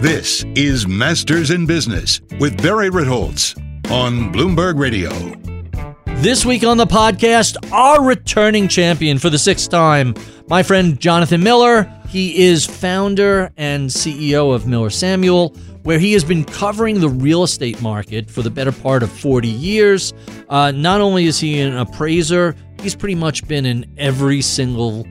This is Masters in Business with Barry Ritholtz on Bloomberg Radio. This week on the podcast, our returning champion for the sixth time, my friend Jonathan Miller. He is founder and CEO of Miller Samuel, where he has been covering the real estate market for the better part of 40 years. Uh, not only is he an appraiser, he's pretty much been in every single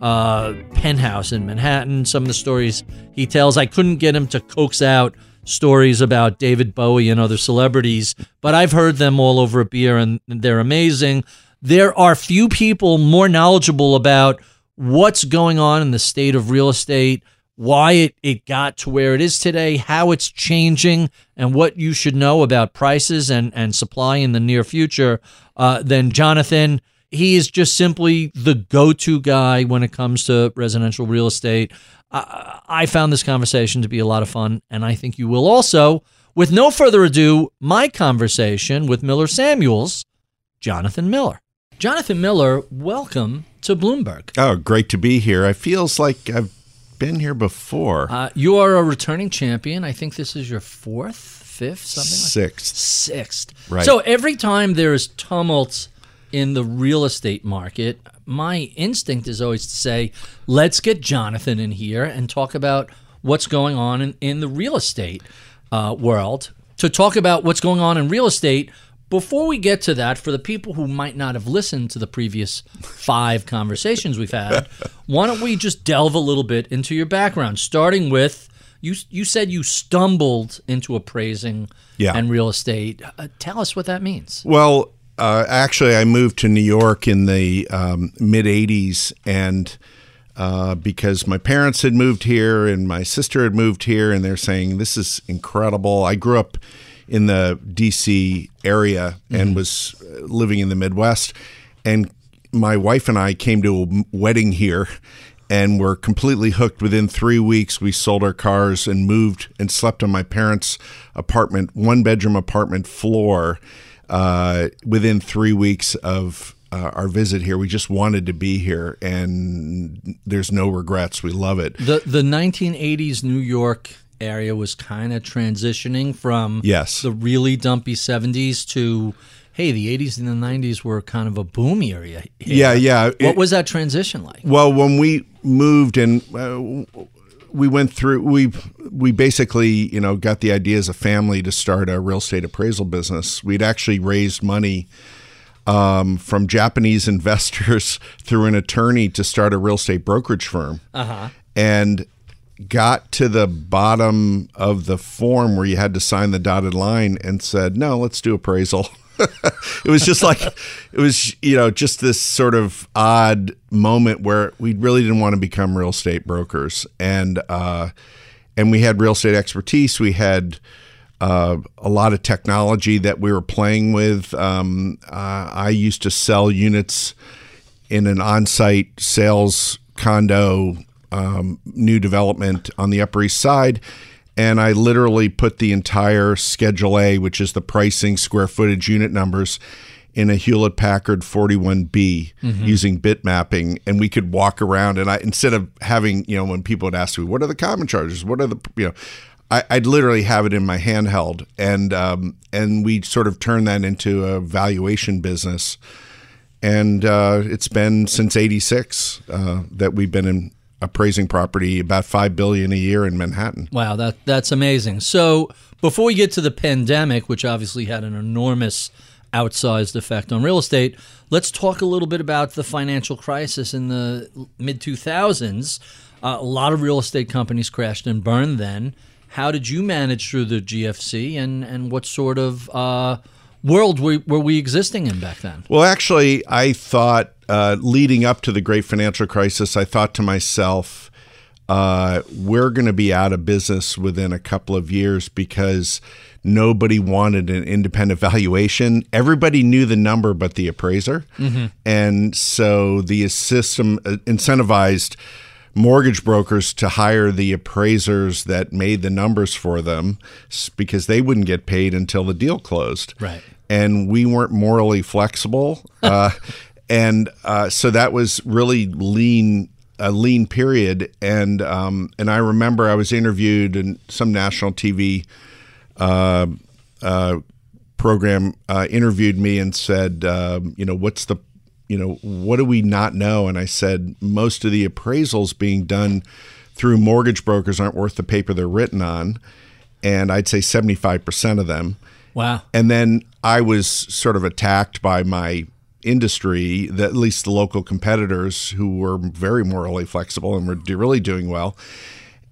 uh, penthouse in Manhattan. Some of the stories he tells, I couldn't get him to coax out stories about David Bowie and other celebrities, but I've heard them all over a beer and they're amazing. There are few people more knowledgeable about what's going on in the state of real estate, why it, it got to where it is today, how it's changing, and what you should know about prices and, and supply in the near future uh, than Jonathan. He is just simply the go to guy when it comes to residential real estate. I, I found this conversation to be a lot of fun, and I think you will also. With no further ado, my conversation with Miller Samuel's, Jonathan Miller. Jonathan Miller, welcome to Bloomberg. Oh, great to be here. It feels like I've been here before. Uh, you are a returning champion. I think this is your fourth, fifth, something like Sixth. sixth. Right. So every time there's tumult in the real estate market, my instinct is always to say, let's get Jonathan in here and talk about what's going on in, in the real estate uh, world. To talk about what's going on in real estate, before we get to that, for the people who might not have listened to the previous five conversations we've had, why don't we just delve a little bit into your background, starting with you. You said you stumbled into appraising Yeah. and real estate. Uh, tell us what that means. Well, uh, actually, I moved to New York in the um, mid 80s, and uh, because my parents had moved here and my sister had moved here, and they're saying, This is incredible. I grew up in the DC area and was uh, living in the Midwest, and my wife and I came to a wedding here and were completely hooked within three weeks. We sold our cars and moved and slept on my parents' apartment, one bedroom apartment floor, uh, within three weeks of uh, our visit here. We just wanted to be here, and there's no regrets. We love it. The the 1980s New York area was kind of transitioning from Yes. the really dumpy 70s to hey, the 80s and the 90s were kind of a boom area. here. Yeah, yeah. What It- was that transition like? Well, when we moved and uh, we went through, we we basically you know got the idea as a family to start a real estate appraisal business. We'd actually raised money um, from Japanese investors through an attorney to start a real estate brokerage firm, uh-huh. and got to the bottom of the form where you had to sign the dotted line and said, "No, let's do appraisal." it was just like it was you know just this sort of odd moment where we really didn't want to become real estate brokers. And uh and we had real estate expertise. We had uh, a lot of technology that we were playing with. Um, uh, i used to sell units in an on-site sales condo um, new development on the Upper East Side, and I literally put the entire Schedule A, which is the pricing, square footage, unit numbers, in a Hewlett Packard 41B using bit mapping, and we could walk around. And I instead of having you know when people would ask me what are the common charges, what are the you know. I, I'd literally have it in my handheld, and um, and we sort of turned that into a valuation business and uh, it's been since '86 uh, that we've been in appraising property about five billion a year in Manhattan. Wow, that that's amazing. So before we get to the pandemic, which obviously had an enormous outsized effect on real estate, let's talk a little bit about the financial crisis in the mid 2000s. Uh, a lot of real estate companies crashed and burned then. How did you manage through the GFC, and and what sort of uh, world were, were we existing in back then? Well, actually, I thought uh, leading up to the great financial crisis, I thought to myself, uh, we're going to be out of business within a couple of years because nobody wanted an independent valuation. Everybody knew the number but the appraiser. And so the system uh, incentivized mortgage brokers to hire the appraisers that made the numbers for them because they wouldn't get paid until the deal closed. Right. And we weren't morally flexible. Uh, and uh, so that was really lean a lean period and um, and I remember I was interviewed in some national TV uh, uh, program uh, interviewed me and said, um, you know, what's the, you know, what do we not know? And I said, most of the appraisals being done through mortgage brokers aren't worth the paper they're written on. And I'd say 75% of them. Wow. And then I was sort of attacked by my industry, that at least the local competitors who were very morally flexible and were do- really doing well.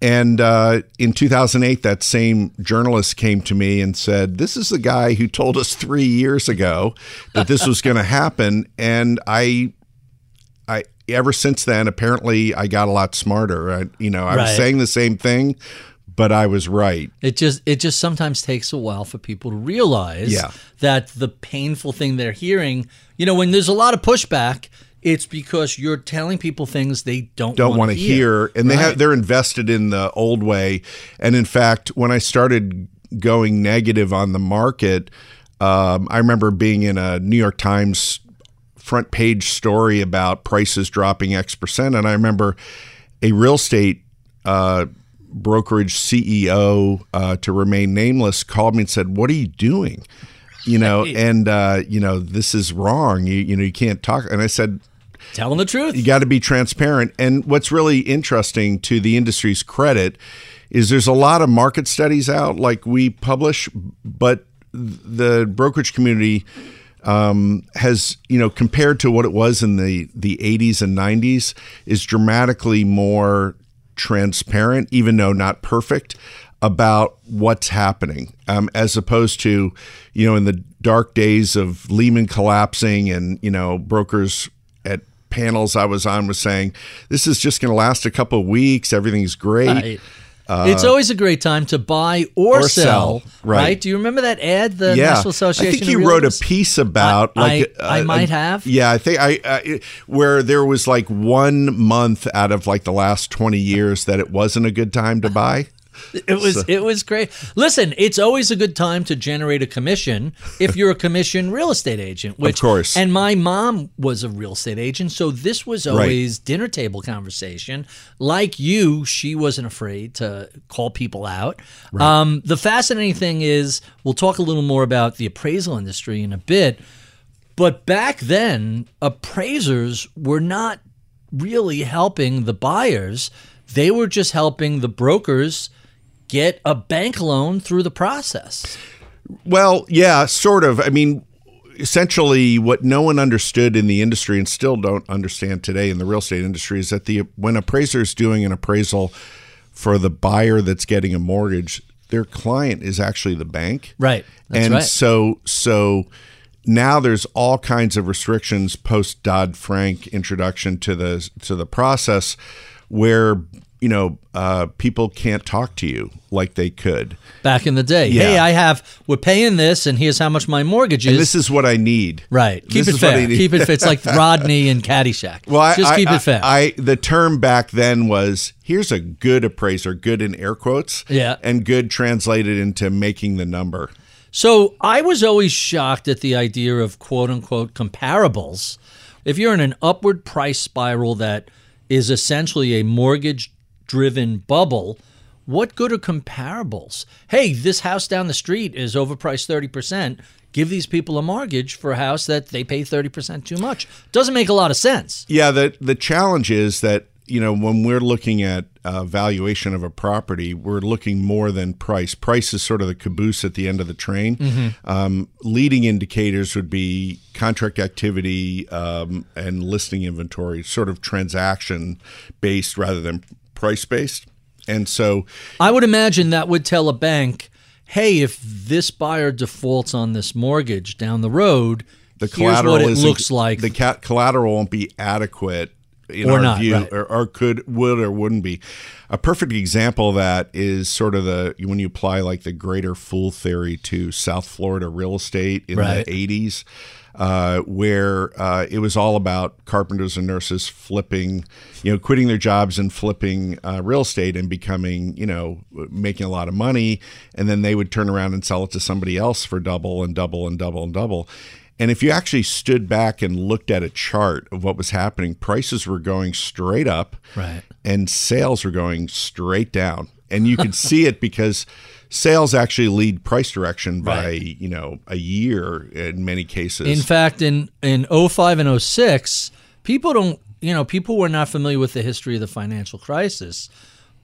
And uh, in 2008, that same journalist came to me and said, This is the guy who told us three years ago that this was going to happen. And I, I, ever since then, apparently I got a lot smarter. I, you know, I was saying the same thing, but I was right. It just it just sometimes takes a while for people to realize Yeah. that the painful thing they're hearing, you know, when there's a lot of pushback, it's because you're telling people things they don't don't want want to hear, and they have they're invested in the old way. And in fact, when I started going negative on the market, um, I remember being in a New York Times front page story about prices dropping X percent, and I remember a real estate. Uh, brokerage CEO uh, to remain nameless called me and said, "What are you doing?" You know, and uh, you know this is wrong. You you know you can't talk. And I said, telling the truth. you got to be transparent. And what's really interesting to the industry's credit is there's a lot of market studies out like we publish, but the brokerage community um, has, you know, compared to what it was in the, the 80s and 90s, is dramatically more transparent, even though not perfect, about what's happening, um, as opposed to, you know, in the dark days of Lehman collapsing and, you know, brokers at panels I was on was saying, this is just going to last a couple of weeks. Everything's great. Right. It's always a great time to buy or, Uh, or sell, sell, right. Do you remember that ad the yeah, National Association? I think you wrote a piece about I- like I- I uh, might uh, have. Yeah, I think I uh, where there was like one month out of like the last twenty years that it wasn't a good time to buy. It was it was great. Listen, it's always a good time to generate a commission if you're a commission real estate agent. Which, of course. And my mom was a real estate agent, so this was always dinner table conversation. Like you, she wasn't afraid to call people out. Um, the fascinating thing is, we'll talk a little more about the appraisal industry in a bit. But back then, appraisers were not really helping the buyers. They were just helping the brokers get a bank loan through the process. Well, yeah, sort of. I mean, essentially, what no one understood in the industry and still don't understand today in the real estate industry is that the when appraiser is doing an appraisal for the buyer that's getting a mortgage, their client is actually the bank. Right. That's and right. so so now there's all kinds of restrictions post Dodd Frank introduction to the to the process where you know uh, people can't talk to you like they could. Back in the day, Yeah. hey, I have we're paying this, and here's how much my mortgage is. And this is what I need. right. Keep this it is what I fair. Keep it fair. It's like Rodney and Caddyshack. Well, just I- keep I- it fair. I the term back then was here's a good appraiser, good in air quotes, Yeah. and good translated into making the number. So I was always shocked at the idea of quote unquote comparables. If you're in an upward price spiral that is essentially a mortgage driven bubble, what good are comparables? Hey, this house down the street is overpriced 30%. Give these people a mortgage for a house that they pay 30% too much. Doesn't make a lot of sense. Yeah, the the challenge is that you know when we're looking at uh, valuation of a property, we're looking more than price. Price is sort of the caboose at the end of the train. Um, leading indicators would be contract activity um, and listing inventory, sort of transaction based rather than price based. And so I would imagine that would tell a bank, hey, if this buyer defaults on this mortgage down the road, the collateral what it looks like. The collateral won't be adequate in Or our not, view, right. or, or could would or wouldn't be. A perfect example of that is sort of the when you apply like the greater fool theory to South Florida real estate in Right. the '80s. Uh, where uh, it was all about carpenters and nurses flipping, you know, quitting their jobs and flipping uh, real estate and becoming, you know, making a lot of money, and then they would turn around and sell it to somebody else for double and double and double and double. And if you actually stood back and looked at a chart of what was happening, prices were going straight up, Right. and sales were going straight down. And you could see it because sales actually lead price direction by, Right. you know, a year in many cases. In fact, in in 05 and 06, people don't, you know, people were not familiar with the history of the financial crisis.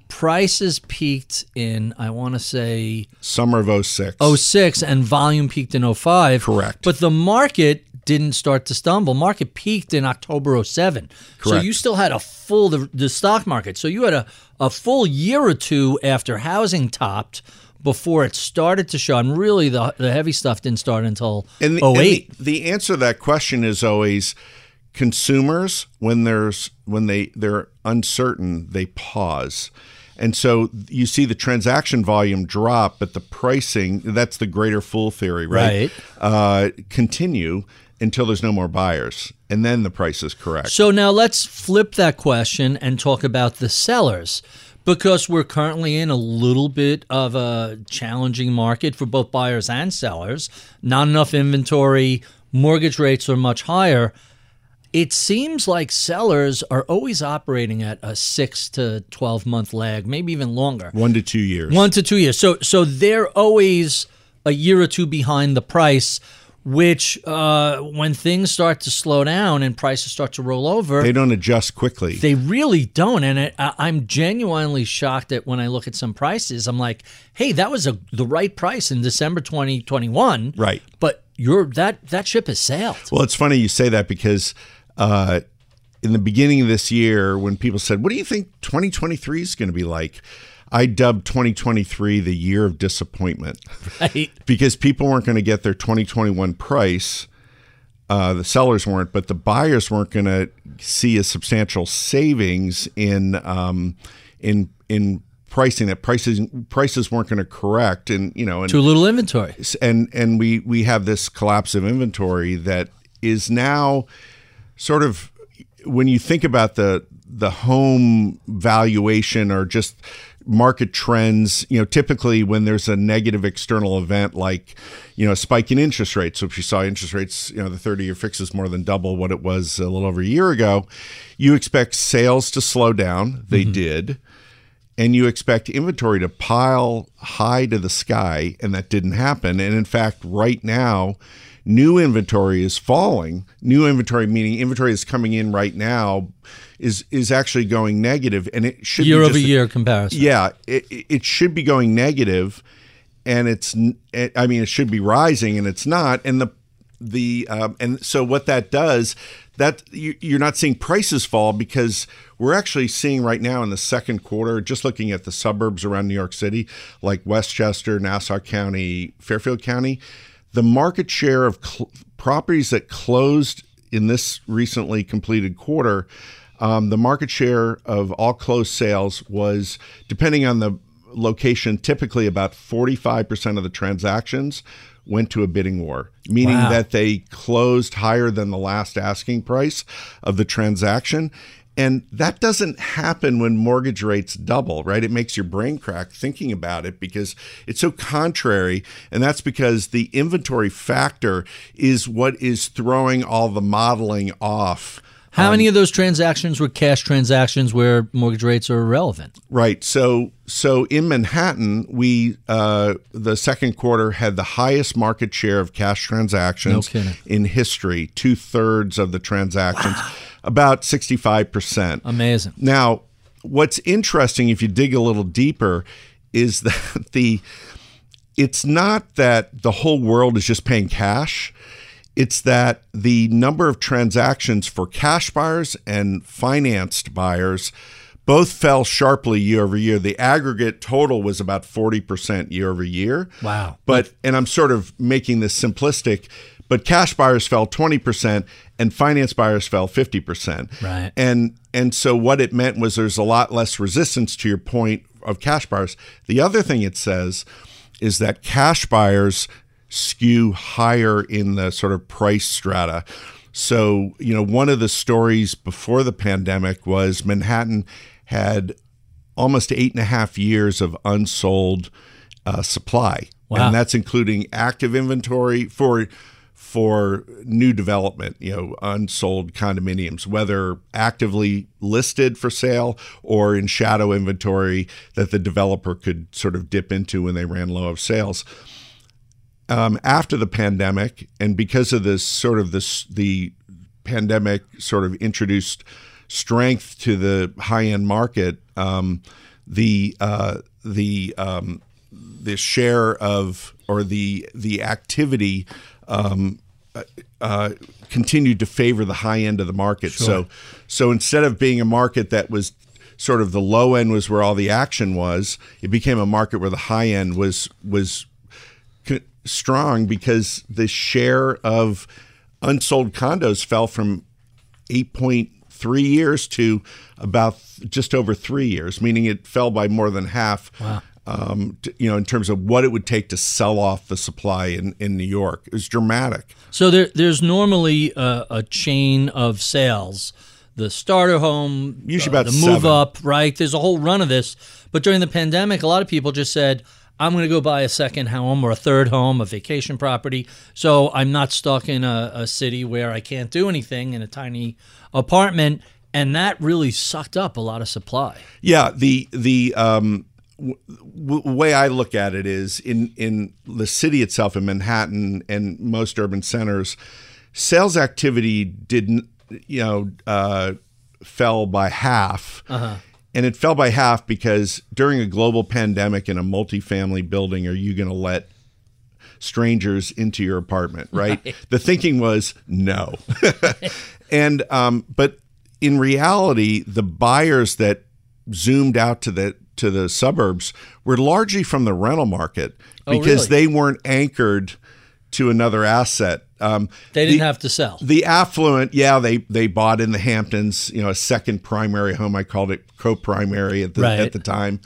Prices peaked in, I want to say, Summer of 06. 06 and volume peaked in 05. Correct. But the market didn't start to stumble. Market peaked in October 07. So you still had a full the, the stock market. So you had a, a full year or two after housing topped before it started to show. And really the the heavy stuff didn't start until And the, and the, the answer to that question is always consumers when there's when they they're uncertain they pause. And so you see the transaction volume drop but the pricing that's the greater fool theory right, Uh, continue until there's no more buyers and then the price is correct. So now let's flip that question and talk about the sellers because we're currently in a little bit of a challenging market for both buyers and sellers. Not enough inventory, mortgage rates are much higher. It seems like sellers are always operating at a 6 to 12 month lag, maybe even longer. one to two years 1 to 2 years. So so they're always a year or two behind the price which uh, when things start to slow down and prices start to roll over, they don't adjust quickly they really don't, and it, I, I'm genuinely shocked that when I look at some prices, I'm like, "Hey, that was a the right price in December 2021." Right. But you're that that ship has sailed. Well, it's funny you say that because uh, in the beginning of this year, when people said, "What do you think 2023 is going to be like?" I dubbed 2023 the year of disappointment Right. because people weren't going to get their 2021 price. Uh, the sellers weren't, but the buyers weren't going to see a substantial savings in um, in in pricing. That prices prices weren't going to correct, and you know, and Too little inventory. and and we we have this collapse of inventory that is now sort of when you think about the the home valuation or just market trends you know typically when there's a negative external event like you know a spike in interest rates so if you saw interest rates you know the 30 year fix is more than double what it was a little over a year ago you expect sales to slow down they mm-hmm. did and you expect inventory to pile high to the sky, and that didn't happen. And in fact, right now, new inventory is falling. New inventory, meaning inventory is coming in right now, is is actually going negative, and it should Year be over a- year comparison. yeah, it, it should be going negative, and it's. n- I mean, it should be rising, and it's not. And the the um, and so what that does that you, you're not seeing prices fall because we're actually seeing right now in the second quarter, just looking at the suburbs around New York City, like Westchester, Nassau County, Fairfield County, the market share of cl- properties that closed in this recently completed quarter, um, the market share of all closed sales was, depending on the location, typically about 45% of the transactions went to a bidding war, meaning Wow. that they closed higher than the last asking price of the transaction. And that doesn't happen when mortgage rates double, right? It makes your brain crack thinking about it because it's so contrary. And that's because the inventory factor is what is throwing all the modeling off. How many of those transactions were cash transactions where mortgage rates are irrelevant? Right. So so in Manhattan, we uh, the second quarter had the highest market share of cash transactions No in history. Two thirds of the transactions, about sixty five percent. Amazing. Now, what's interesting, if you dig a little deeper, is that the it's not that the whole world is just paying cash. It's that the number of transactions for cash buyers and financed buyers both fell sharply year over year. The aggregate total was about 40% year over year. Wow. But, and I'm sort of making this simplistic, but cash buyers fell 20% and finance buyers fell 50%. Right. And and so what it meant was there's a lot less resistance to your point of cash buyers. The other thing it says is that cash buyers skew higher in the sort of price strata. So, you know, one of the stories before the pandemic was Manhattan had almost eight and a half years of unsold uh, supply, Wow. and that's including active inventory for for new development. You know, unsold condominiums, whether actively listed for sale or in shadow inventory that the developer could sort of dip into when they ran low of sales um, after the pandemic, and because of this sort of this the pandemic sort of introduced strength to the high end market, um, the uh, the um, the share of or the the activity um, uh, continued to favor the high end of the market. So so instead of being a market that was sort of the low end was where all the action was, it became a market where the high end was was strong because the share of unsold condos fell from 8.3 years to about just over three years, meaning it fell by more than half. Um, t- you know, in terms of what it would take to sell off the supply in, in New York, it was dramatic. So there, there's normally a, a chain of sales. The starter home, Usually uh, about the move seven. up, right? There's a whole run of this. But during the pandemic, a lot of people just said, I'm going to go buy a second home or a third home, a vacation property. So I'm not stuck in a, a city where I can't do anything in a tiny apartment. And that really sucked up a lot of supply. Yeah, the the um, w- w- way I look at it is in in the city itself, in Manhattan and most urban centers, sales activity didn't you know uh, fell by half. And it fell by half because during a global pandemic in a multifamily building, are you going to let strangers into your apartment, right? The thinking was no. and um, but in reality, the buyers that zoomed out to the to the suburbs were largely from the rental market because really? they weren't anchored to another asset. Um, They didn't the- have to sell. the affluent, yeah, they they bought in the Hamptons, you know, a second primary home. I called it co-primary at the Right. at the time,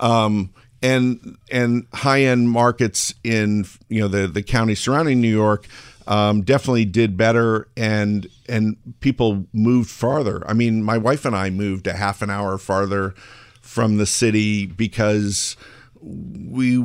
um, and and high end markets in you know the the county surrounding New York um, definitely did better, and and people moved farther. I mean, my wife and I moved a half an hour farther from the city because we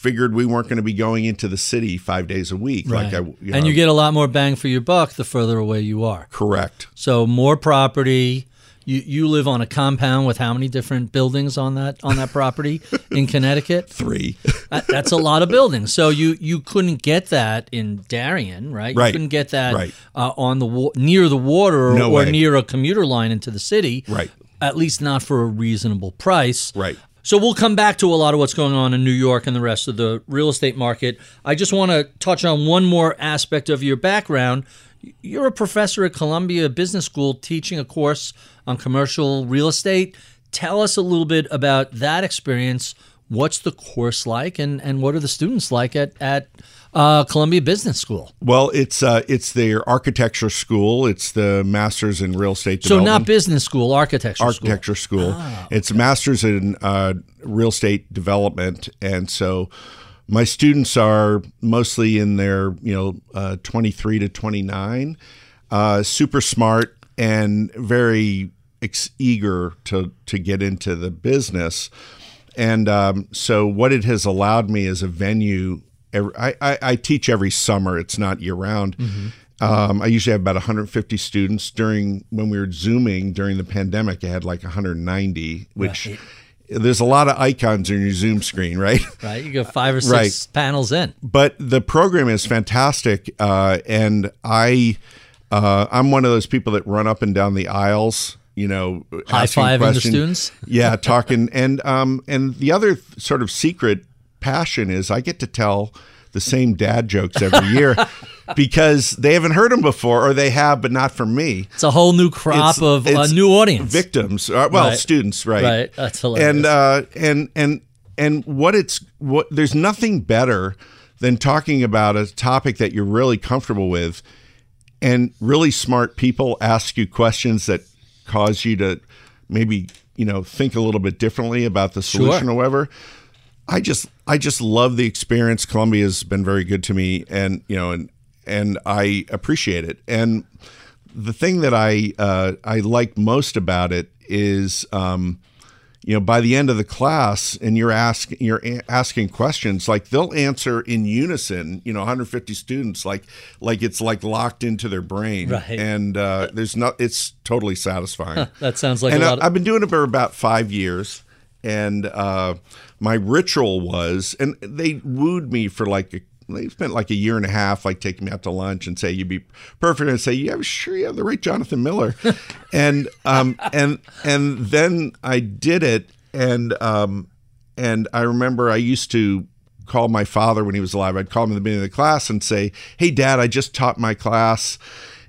figured we weren't going to be going into the city five days a week. Like I, and know, you get a lot more bang for your buck the further away you are. correct. So more property. You you live on a compound with how many different buildings on that on that property in Connecticut? Three. That, that's a lot of buildings. So you you couldn't get that in Darien, right? You Right. couldn't get that Right. uh, on the wa- near the water No or way. near a commuter line into the city. Right. At least not for a reasonable price. Right. So we'll come back to a lot of what's going on in New York and the rest of the real estate market. I just want to touch on one more aspect of your background. You're a professor at Columbia Business School teaching a course on commercial real estate. Tell us a little bit about that experience. What's the course like, and, and what are the students like at at uh, Columbia Business School? Well, it's uh, it's their architecture school. It's the masters in real estate So not business school, architecture, architecture school. It's masters in uh, real estate development, and so my students are mostly in their you know uh, 23 to 29, uh, super smart and very ex- eager to to get into the business. And um, so, what it has allowed me as a venue, every, I, I, I teach every summer. It's not year round. Um, I usually have about 150 students. During when we were zooming during the pandemic, I had like 190, which Right. there's a lot of icons on your Zoom screen, right? right? You go five or six Right. panels in. but the program is fantastic, uh, and I uh, I'm one of those people that run up and down the aisles. You know, High asking fiving the questions. students? Yeah, talking and um and the other sort of secret passion is I get to tell the same dad jokes every year because they haven't heard them before or they have but not from me. It's a whole new crop It's- of a new audience. victims uh, well Right. students right Right, that's hilarious. and uh and and and what it's what there's nothing better than talking about a topic that you're really comfortable with and really smart people ask you questions that cause you to maybe you know think a little bit differently about the solution Sure. or whatever i just i just love the experience columbia's been very good to me and you know and and i appreciate it and the thing that i uh, i like most about it is um, you know by the end of the class and you're asking you're a- asking questions like they'll answer in unison you know 150 students like like it's like locked into their brain Right. and uh, there's not it's totally satisfying That sounds like and a I, lot. Of, I've been doing it for about five years and uh, my ritual was and they wooed me for like a they spent like a year and a half, like taking me out to lunch and say you'd be perfect, and say, "Yeah, sure you have the right Jonathan Miller," and um and and then I did it, and um and I remember I used to call my father when he was alive. I'd call him in the beginning of the class and say, "Hey, Dad, I just taught my class."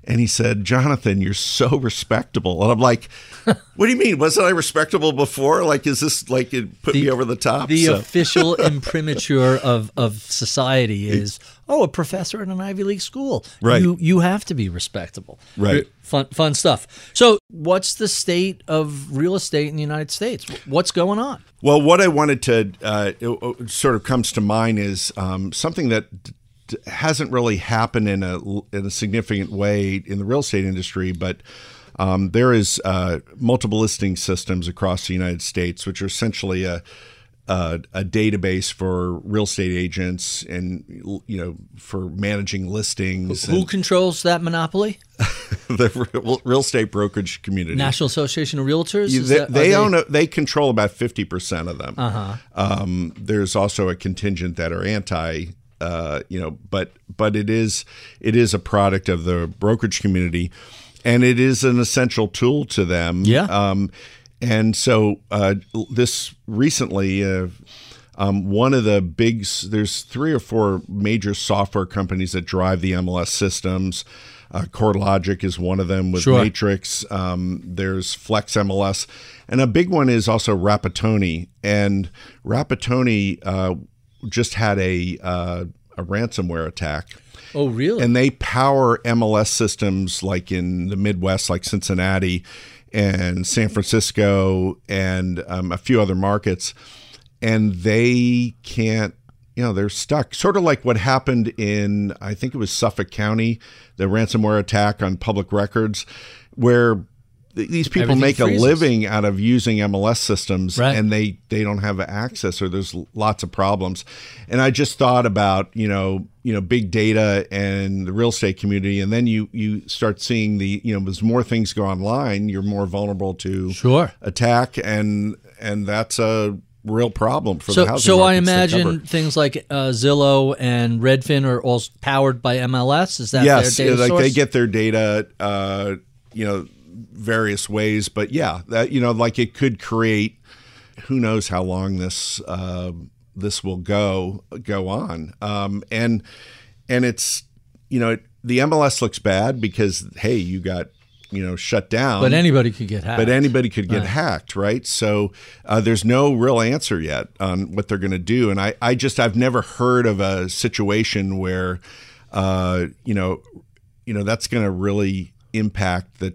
And he said, Jonathan, you're so respectable. And I'm like, what do you mean? Wasn't I respectable before? Like, is this like it put me over the top? the So- official imprimatur of, of society is oh a professor in an Ivy League school. Right. You you have to be respectable. Right. Fun fun stuff. So what's the state of real estate in the United States? What's going on? Well, what I wanted to uh, it- it sort of comes to mind is um, something that hasn't really happened in a in a significant way in the real estate industry, but um, there is uh, multiple listing systems across the United States, which are essentially a a, a database for real estate agents and you know for managing listings Who controls that monopoly? the real- estate brokerage community. National Association of Realtors. Is they, that- are they own a, they control about 50% of them Uh-huh. um, there's also a contingent that are anti uh, you know but but it is it is a product of the brokerage community and it is an essential tool to them Yeah. um, and so uh, this recently uh, um, one of the big there's three or four major software companies that drive the MLS systems. Uh, CoreLogic is one of them with Sure. Matrix. Um, there's Flex MLS, and a big one is also Rapattoni. And Rapattoni uh, just had a uh, a ransomware attack Oh really? and they power MLS systems like in the Midwest, like Cincinnati and San Francisco and um, a few other markets, and they can't. You know, they're stuck. Sort of like what happened in, I think it was Suffolk County, the ransomware attack on public records, where these people make a living out of using MLS systems, Right. and they they don't have access, or there's lots of problems. And I just thought about you know you know big data and the real estate community, and then you you start seeing the you know as more things go online, you're more vulnerable to Sure. attack, and and that's a real problem for So, the housing so I imagine things like uh, Zillow and Redfin are all powered by MLS. Is that yes, their data like source? they get their data, uh, you know, various ways. But yeah, that you know, like it could create. Who knows how long this uh, this will go go on? Um, and and it's you know the MLS looks bad because hey, you got you know shut down, but anybody could get hacked. but anybody could get hacked, right? So uh, there's no real answer yet on what they're going to do. And I, I just I've never heard of a situation where, uh, you know, you know that's going to really impact the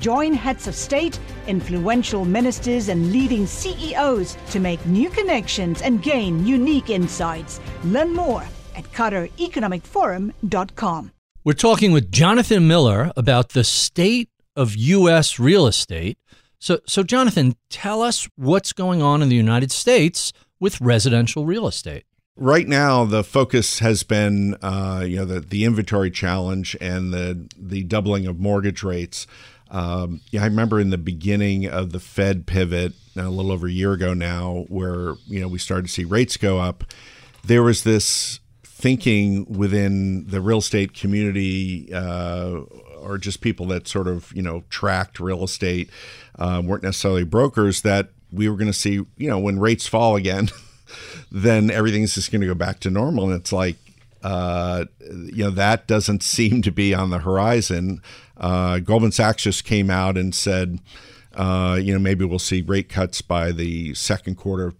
Join heads of state, influential ministers, and leading CEOs to make new connections and gain unique insights. Learn more at QatarEconomicForum.com. We're talking with Jonathan Miller about the state of U.S. real estate. So, so Jonathan, tell us what's going on in the United States with residential real estate. right now, the focus has been, uh, you know, the, the inventory challenge and the the doubling of mortgage rates. Um, yeah, I remember in the beginning of the Fed pivot, a little over a year ago now, where you know we started to see rates go up. There was this thinking within the real estate community uh, or just people that sort of you know tracked real estate uh, weren't necessarily brokers that we were going to see you know when rates fall again, then everything's just going to go back to normal, and it's like uh, you know that doesn't seem to be on the horizon. Uh, Goldman Sachs just came out and said, uh, you know, maybe we'll see rate cuts by the second quarter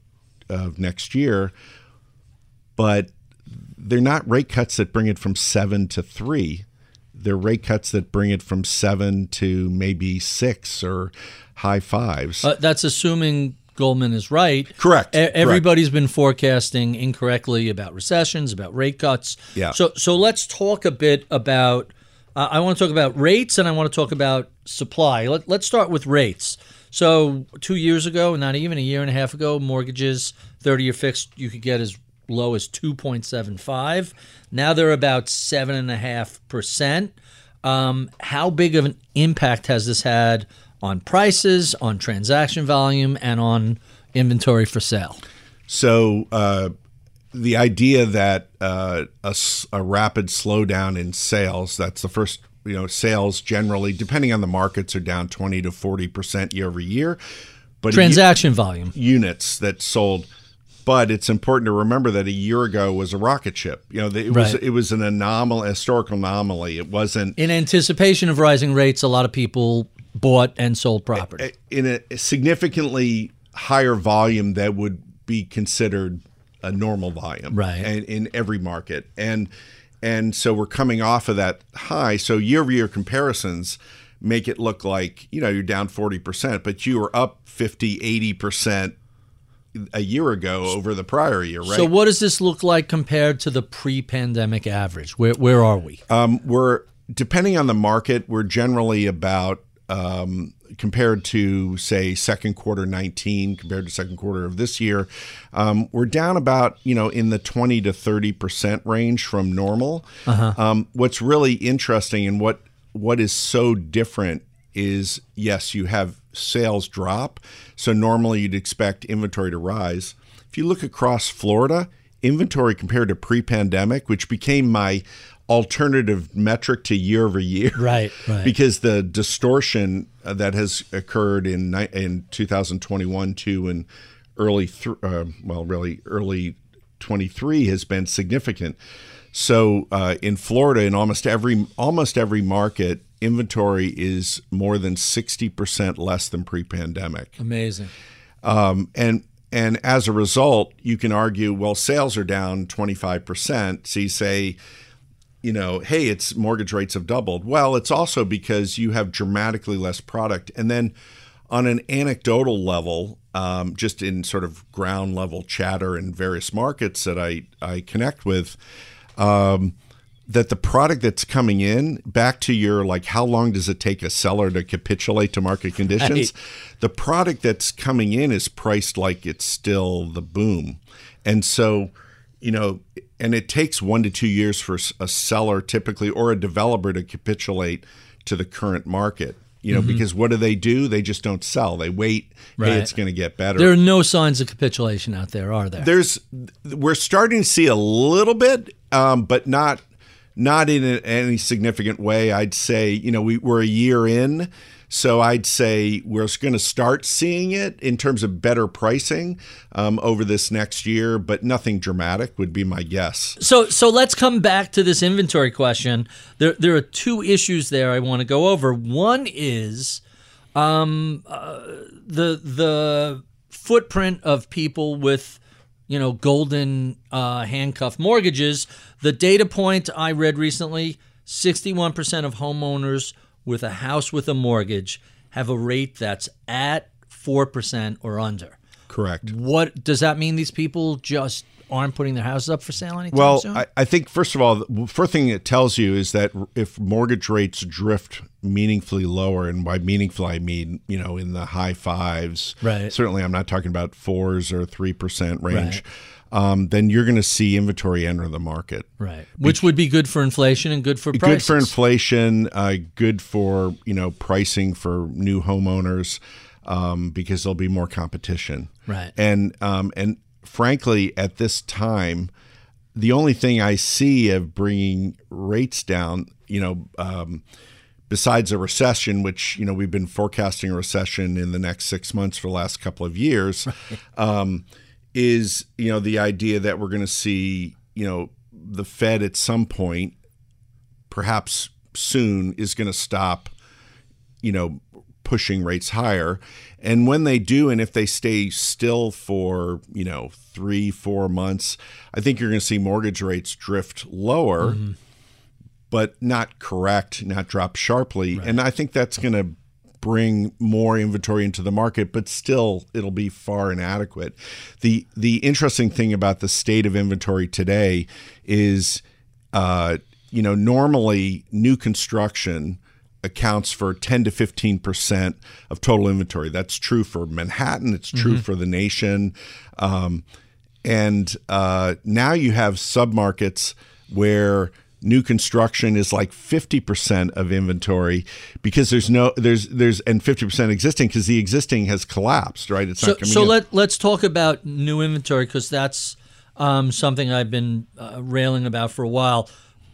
of next year, but they're not rate cuts that bring it from seven to three. They're rate cuts that bring it from seven to maybe six or high fives. Uh, that's assuming Goldman is right. Correct. E- everybody's been forecasting incorrectly about recessions, about rate cuts. Yeah. So so let's talk a bit about. Uh, I want to talk about rates and I want to talk about supply. Let, let's start with rates. So two years ago, not even a year and a half ago, mortgages, thirty-year fixed, you could get as low as two point seven five. Now they're about seven and a half percent. Um, how big of an impact has this had on prices, on transaction volume, and on inventory for sale. So uh, the idea that uh, a, a rapid slowdown in sales, that's the first, you know, sales generally, depending on the markets, are down 20 to 40% year over year. But Transaction volume. units that sold. But it's important to remember that a year ago was a rocket ship. You know, it was it was an anomaly, historical anomaly. It wasn't In anticipation of rising rates, a lot of people bought and sold property. in a significantly higher volume that would be considered a normal volume Right. and in every market and and so we're coming off of that high so year over year comparisons make it look like you know you're down 40% but you were up 50 80% a year ago over the prior year right So, what does this look like compared to the pre-pandemic average? Where where are we? Um, we're depending on the market, we're generally about um, compared to say second quarter 19 compared to second quarter of this year, um, we're down about you know in the 20 to 30 percent range from normal. Um, what's really interesting and what what is so different is yes, you have sales drop, so normally you'd expect inventory to rise. If you look across Florida, inventory compared to pre-pandemic, which became my alternative metric to year over year, Right, right. because the distortion uh, that has occurred in in 2021 to and early th- uh, well really early 23 has been significant. So uh, in Florida, in almost every almost every market, inventory is more than 60% less than pre-pandemic Amazing. um, and and as a result, you can argue, well, sales are down 25%. So you say, you know, hey, it's mortgage rates have doubled. Well, it's also because you have dramatically less product. And then on an anecdotal level, um, just in sort of ground level chatter in various markets that I, I connect with, um, that the product that's coming in back to your like how long does it take a seller to capitulate to market conditions the product that's coming in is priced like it's still the boom and so you know and it takes one to two years for a seller typically or a developer to capitulate to the current market you know because what do they do? They just don't sell. They wait. Right. hey it's going to get better. There are no signs of capitulation out there, are there? there's we're starting to see a little bit um, but not not in any significant way. I'd say you know we, we're a year in so i'd say we're going to start seeing it in terms of better pricing um, over this next year but nothing dramatic would be my guess So so let's come back to this inventory question. There there are two issues there I want to go over. One is um, uh, the the footprint of people with you know golden uh, handcuff mortgages. The data point I read recently: sixty-one percent of homeowners with a house with a mortgage have a rate that's at four percent or under. correct What does that mean? These people just aren't putting their houses up for sale anytime Well, soon. I, I think first of all, the first thing it tells you is that if mortgage rates drift meaningfully lower, and by meaningful I mean you know in the high fives, Right. Certainly, I'm not talking about fours or three percent range. Um, then you're going to see inventory enter the market. Right. Which would be good for inflation and good for prices. Good for inflation. Uh, good for you know pricing for new homeowners um, because there'll be more competition. Right. And um, and frankly, at this time, the only thing I see of bringing rates down, you know, um, besides a recession, which you know we've been forecasting a recession in the next six months for the last couple of years, um, is you know the idea that we're going to see you know the Fed at some point, perhaps soon, is going to stop, you know, pushing rates higher. And when they do, and if they stay still for, you know, three, four months, I think you're going to see mortgage rates drift lower, mm-hmm. but not correct, not drop sharply. Right. And I think that's going to bring more inventory into the market, but still it'll be far inadequate. The the interesting thing about the state of inventory today is uh, you know, normally new construction accounts for 10 to 15 percent of total inventory. That's true for Manhattan. It's true mm-hmm. for the nation. Um, and uh, now you have submarkets where new construction is like 50% of inventory because there's no there's there's and 50% existing because the existing has collapsed right it's so, not coming so in. let let's talk about new inventory because that's um, something I've been uh, railing about for a while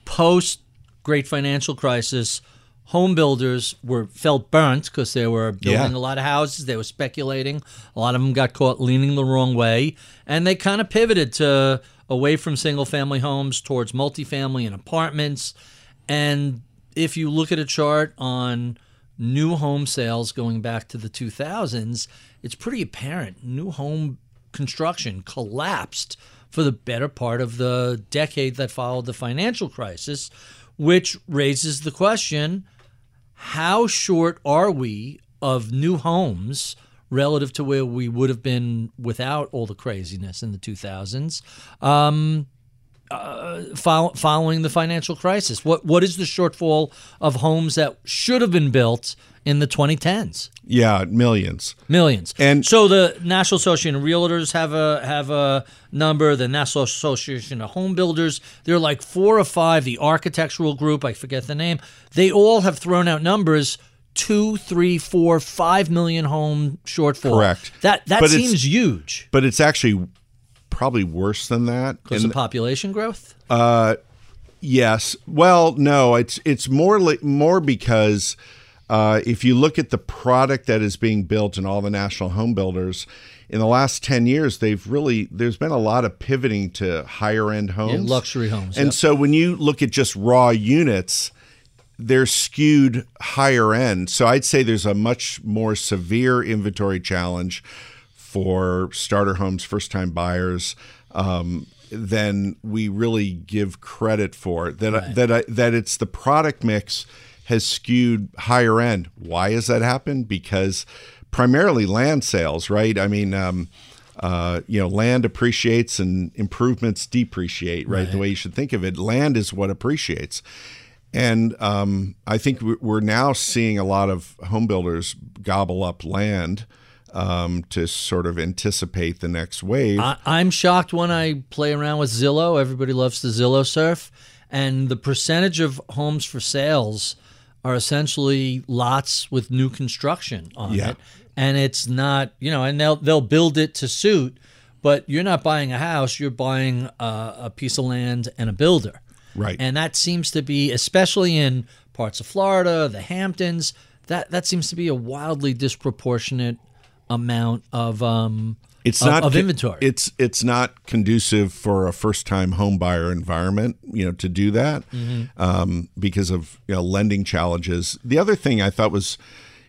post great financial crisis home builders were felt burnt because they were building yeah. a lot of houses. They were speculating. A lot of them got caught leaning the wrong way, and they kind of pivoted to away from single family homes towards multifamily and apartments. And if you look at a chart on new home sales going back to the 2000s, it's pretty apparent new home construction collapsed for the better part of the decade that followed the financial crisis, which raises the question how short are we of new homes relative to where we would have been without all the craziness in the 2000s? Um, uh, follow, following the financial crisis, what what is the shortfall of homes that should have been built in the 2010s. Yeah, millions. Millions. And so the National Association of Realtors have a have a number, the National Association of Home Builders, they're like four or five, the architectural group, I forget the name, they all have thrown out numbers two, three, four, five million home shortfall. Correct. That that but seems huge. But it's actually probably worse than that. Because of population growth? Uh yes. Well, no, it's it's more li- more because uh, if you look at the product that is being built in all the national home builders, in the last 10 years, they've really, there's been a lot of pivoting to higher end homes, yeah, luxury homes. And yep. so when you look at just raw units, they're skewed higher end. So I'd say there's a much more severe inventory challenge for starter homes, first time buyers. Um, than we really give credit for that right. that that it's the product mix has skewed higher end. Why has that happened? Because primarily land sales, right? I mean, um, uh, you know, land appreciates and improvements depreciate, right? right? The way you should think of it. Land is what appreciates. And um, I think we're now seeing a lot of home builders gobble up land um, to sort of anticipate the next wave. I, I'm shocked when I play around with Zillow. Everybody loves the Zillow surf. And the percentage of homes for sales are essentially lots with new construction on yeah. it, and it's not you know, and they'll they'll build it to suit, but you're not buying a house, you're buying a, a piece of land and a builder, right? And that seems to be especially in parts of Florida, the Hamptons. That that seems to be a wildly disproportionate amount of um, it's of, not of inventory. It's it's not conducive for a first time home buyer environment, you know, to do that mm-hmm. um, because of you know lending challenges. The other thing I thought was,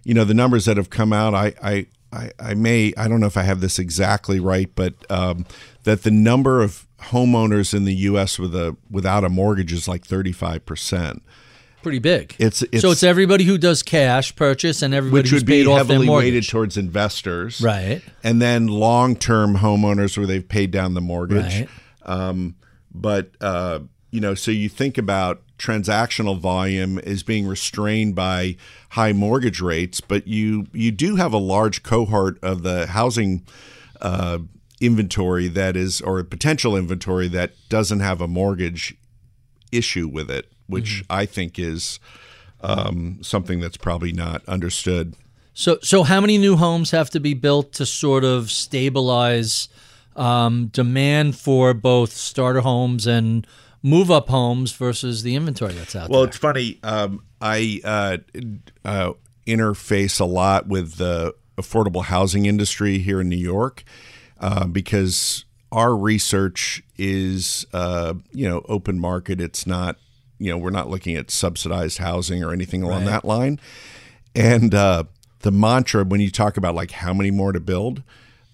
you know, the numbers that have come out. I I I, I may I don't know if I have this exactly right, but um, that the number of homeowners in the U.S. with a without a mortgage is like thirty five percent pretty big. It's, it's, so it's everybody who does cash purchase and everybody which who's would be paid heavily weighted towards investors, right? And then long term homeowners where they've paid down the mortgage. Right. Um, but uh, you know, so you think about transactional volume is being restrained by high mortgage rates, but you you do have a large cohort of the housing. Uh, inventory that is or potential inventory that doesn't have a mortgage issue with it which mm-hmm. I think is um, something that's probably not understood. So, so how many new homes have to be built to sort of stabilize um, demand for both starter homes and move up homes versus the inventory that's out well, there? Well, it's funny. Um, I uh, uh, interface a lot with the affordable housing industry here in New York uh, because our research is, uh, you know, open market. It's not, you know, we're not looking at subsidized housing or anything along Right. that line. And uh, the mantra when you talk about like how many more to build,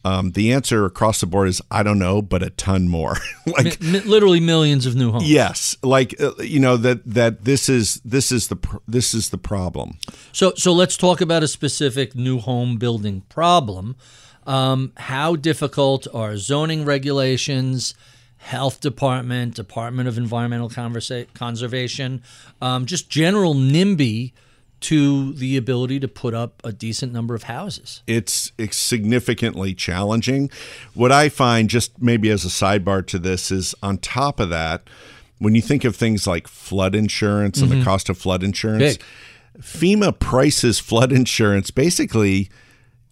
um, the answer across the board is I don't know, but a ton more. like Mi- literally millions of new homes. yes, like uh, you know that that this is this is the pr- this is the problem. So, so let's talk about a specific new home building problem. Um, how difficult are zoning regulations, health department, Department of Environmental Conversa- Conservation, um, just general NIMBY to the ability to put up a decent number of houses? it's it's significantly challenging. What I find, just maybe as a sidebar to this, is on top of that, when you think of things like flood insurance and the mm-hmm. cost of flood insurance, Big. FEMA prices flood insurance basically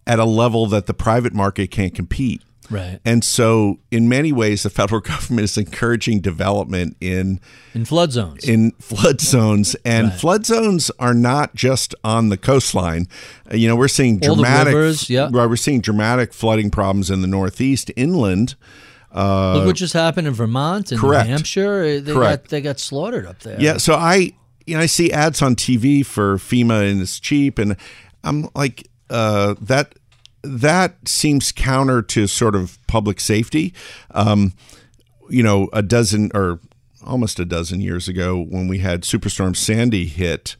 at a level that the private market can't compete. Right. And so, in many ways, the federal government is encouraging development in In flood zones. in flood zones, and flood zones are not just on the coastline. Uh, You know, we're seeing dramatic, rivers, yeah. we're seeing dramatic flooding problems in the Northeast, inland. Look what just happened in Vermont and correct. New Hampshire. Uh, They Correct. got they got slaughtered up there. Yeah, so I, you know, I see ads on TV for FEMA and it's cheap, and I'm like, uh, that that seems counter to sort of public safety. Um, you know, a dozen or almost a dozen years ago when we had Superstorm Sandy hit.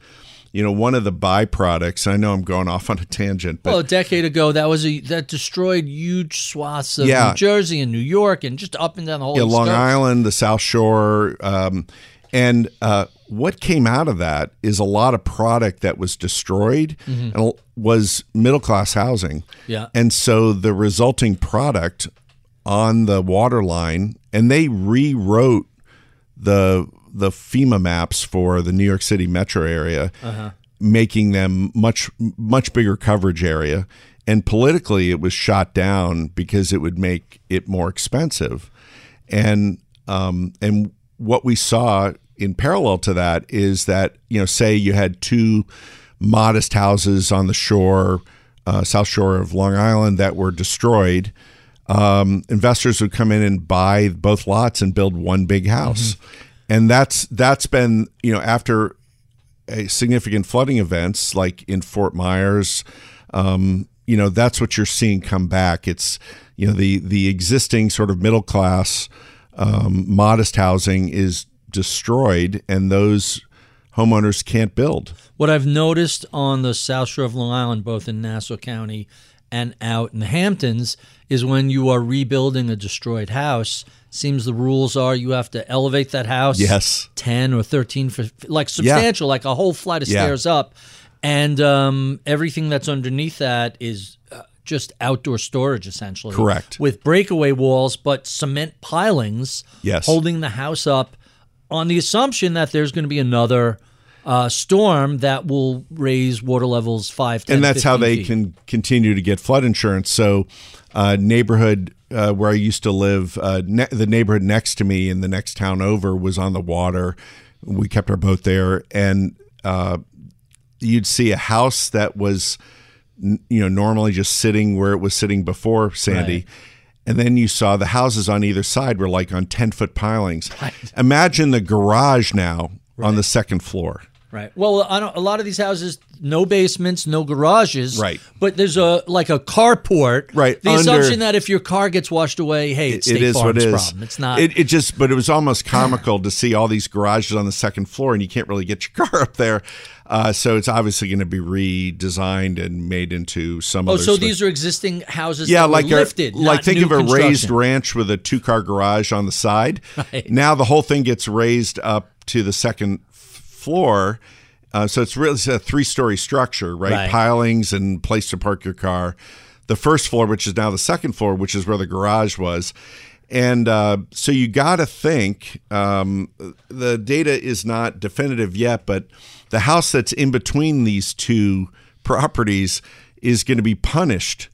You know, one of the byproducts. I know I'm going off on a tangent, but Well, a decade ago, that was a that destroyed huge swaths of Yeah. New Jersey and New York and just up and down the whole yeah, Long Island, the South Shore, um, and uh, what came out of that is a lot of product that was destroyed and was middle class housing. Mm-hmm. Yeah. and so the resulting product on the water line, and they rewrote the the FEMA maps for the New York City metro area, Uh-huh. making them much much bigger coverage area. And politically, it was shot down because it would make it more expensive. And um, and what we saw in parallel to that is that you know, say you had two modest houses on the shore, uh, south shore of Long Island that were destroyed. Um, investors would come in and buy both lots and build one big house, and that's that's been you know after a significant flooding events like in Fort Myers, um, you know that's what you're seeing come back. It's you know the the existing sort of middle class um, modest housing is destroyed, and those homeowners can't build. What I've noticed on the South Shore of Long Island, both in Nassau County and out in the Hamptons, is when you are rebuilding a destroyed house. Seems the rules are you have to elevate that house Yes. ten or thirteen for like substantial, like a whole flight of Yeah. stairs up, and um, everything that's underneath that is uh, just outdoor storage essentially. Correct. With breakaway walls, but cement pilings. Yes. Holding the house up on the assumption that there's going to be another uh, storm that will raise water levels five, 10, and that's how they feet. can continue to get flood insurance. So, uh, neighborhood uh, where I used to live, uh, ne- the neighborhood next to me in the next town over was on the water. We kept our boat there, and uh, you'd see a house that was, you know, normally just sitting where it was sitting before Sandy. Right. And then you saw the houses on either side were like on 10 foot pilings. Imagine the garage now on the second floor. Right. Well, I don't, a lot of these houses, no basements, no garages. Right. But there's a like a carport. Right, The under- assumption that if your car gets washed away, hey, it's it State is what it is. problem. It's not. It, it just, but it was almost comical to see all these garages on the second floor, and you can't really get your car up there. Uh, so it's obviously going to be redesigned and made into some. oh, so these are existing houses. yeah, like a, lifted. like think of a raised ranch with a two car garage on the side. Right. Now the whole thing gets raised up to the second f- floor. Uh, so it's really it's a three story structure, right? Right. Pilings and place to park your car. The first floor, which is now the second floor, which is where the garage was. And uh, so you got to think um, the data is not definitive yet, but the house that's in between these two properties is going to be punished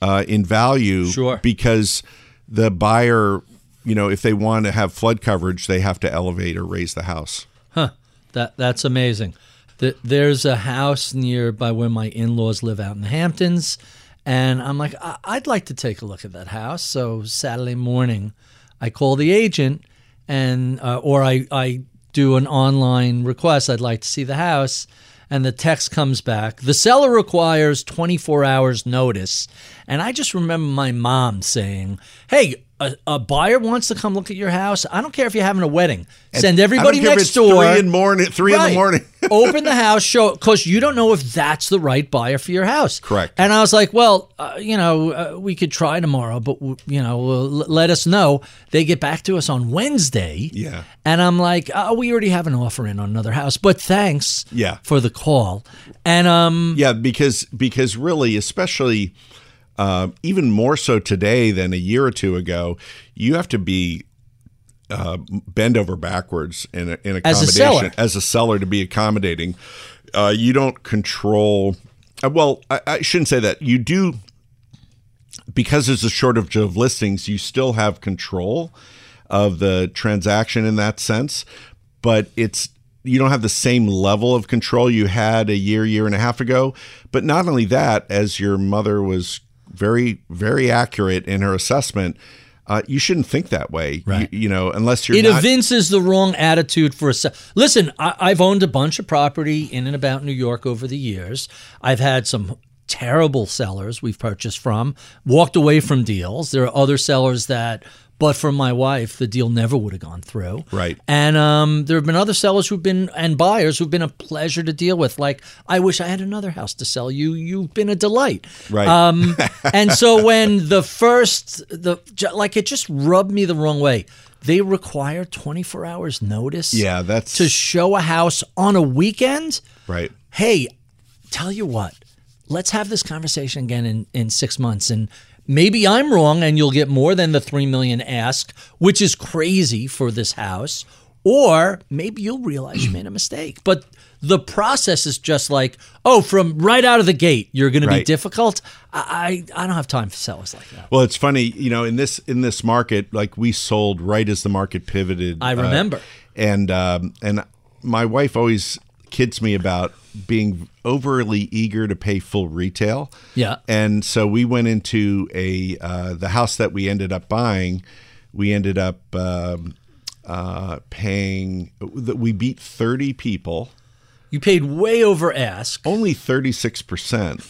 uh, in value Sure. because the buyer, you know, if they want to have flood coverage, they have to elevate or raise the house. Huh. That that's amazing. th- there's a house near by where my in-laws live out in the Hamptons, and I'm like, I- I'd like to take a look at that house. So Saturday morning, I call the agent, and uh, or I I do an online request. I'd like to see the house. And the text comes back. The seller requires 24 hours notice. And I just remember my mom saying, Hey, a, a buyer wants to come look at your house. I don't care if you're having a wedding. Send everybody I don't care if next door. Three in morning. Three in the morning. Open the house, show because you don't know if that's the right buyer for your house. Correct. And I was like, well, uh, you know, uh, we could try tomorrow, but w- you know, l- let us know. They get back to us on Wednesday. Yeah. And I'm like, oh, we already have an offer in on another house, but thanks. Yeah. For the call. And um, Yeah, because because really, especially uh, even more so today than a year or two ago, you have to be uh, bend over backwards in a, in As a accommodation seller. as a seller to be accommodating. Uh, you don't control. Uh, well, I, I shouldn't say that. You do because there's a shortage of listings. You still have control of the transaction in that sense, but it's you don't have the same level of control you had a year, year and a half ago. But not only that, as your mother was very, very accurate in her assessment, uh, you shouldn't think that way. Right. You, you know, unless you're it not. evinces the wrong attitude for a se- listen I, i've owned a bunch of property in and about new york over the years i've had some terrible sellers we've purchased from walked away from deals there are other sellers that but for my wife the deal never would have gone through Right. and um, there have been other sellers who've been and buyers who've been a pleasure to deal with like i wish i had another house to sell you you've been a delight Right. um, and so when the first the like it just rubbed me the wrong way. They require 24 hours notice. Yeah, that's- to show a house on a weekend. right. Hey, tell you what, let's have this conversation again in in six months and. Maybe I'm wrong, and you'll get more than the three million ask, which is crazy for this house. Or maybe you'll realize you made a mistake. But the process is just like, oh, from right out of the gate, you're going to be difficult. I, I don't have time for sellers like that. Well, it's funny, you know, in this in this market, like we sold right as the market pivoted. I uh, remember. and um, and my wife always kids me about being overly eager to pay full retail. Yeah. And so we went into a uh, the house that we ended up buying. We ended up um, uh, paying. that We beat thirty people. You paid way over ask. Only thirty six percent.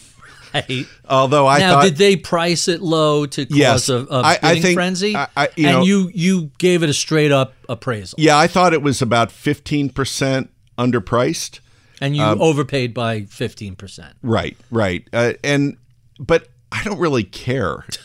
Right? Although I now, thought did they price it low to cause Yes. a, a I- I bidding think- frenzy? I- I- you and know- you you gave it a straight up appraisal, Yeah, I thought it was about 15% underpriced. and you Um, overpaid by fifteen percent. Right, right. Uh, and but I don't really care.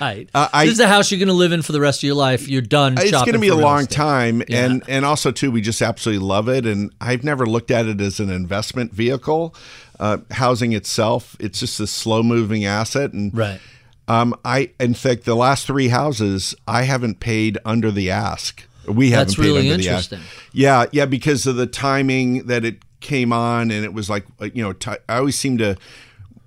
Right? Uh, I- this is the house you're going to live in for the rest of your life. You're done. It's going to be a long estate. time Yeah. and and also too we just absolutely love it and I've never looked at it as an investment vehicle. Uh, housing itself, it's just a slow moving asset and Right. Um, I in fact the last three houses I haven't paid under the ask. We haven't That's paid really under the ask. interesting. Yeah, yeah, because of the timing that it came on, and it was like uh, you know, I always seem to.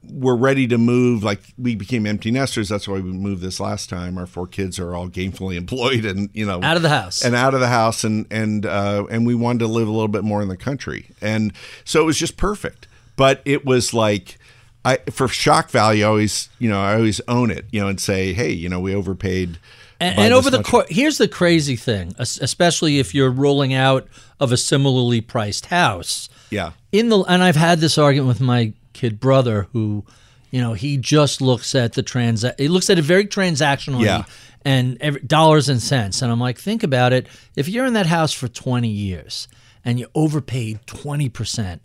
We're ready to move. Like we became empty nesters. That's why we moved this last time. Our four kids are all gainfully employed, and you know, Out of the house. and out of the house, and and uh, and we wanted to live a little bit more in the country, and so it was just perfect. But it was like, I for shock value, I always you know I always own it, you know, and say, hey, you know, we overpaid. And, and over the course, here's the crazy thing, especially if you're rolling out of a similarly priced house. yeah, in the and I've had this argument with my kid brother who, you know, he just looks at the trans he looks at it very transactionally Yeah. and every, dollars and cents and I'm like think about it if you're in that house for 20 years and you overpaid 20%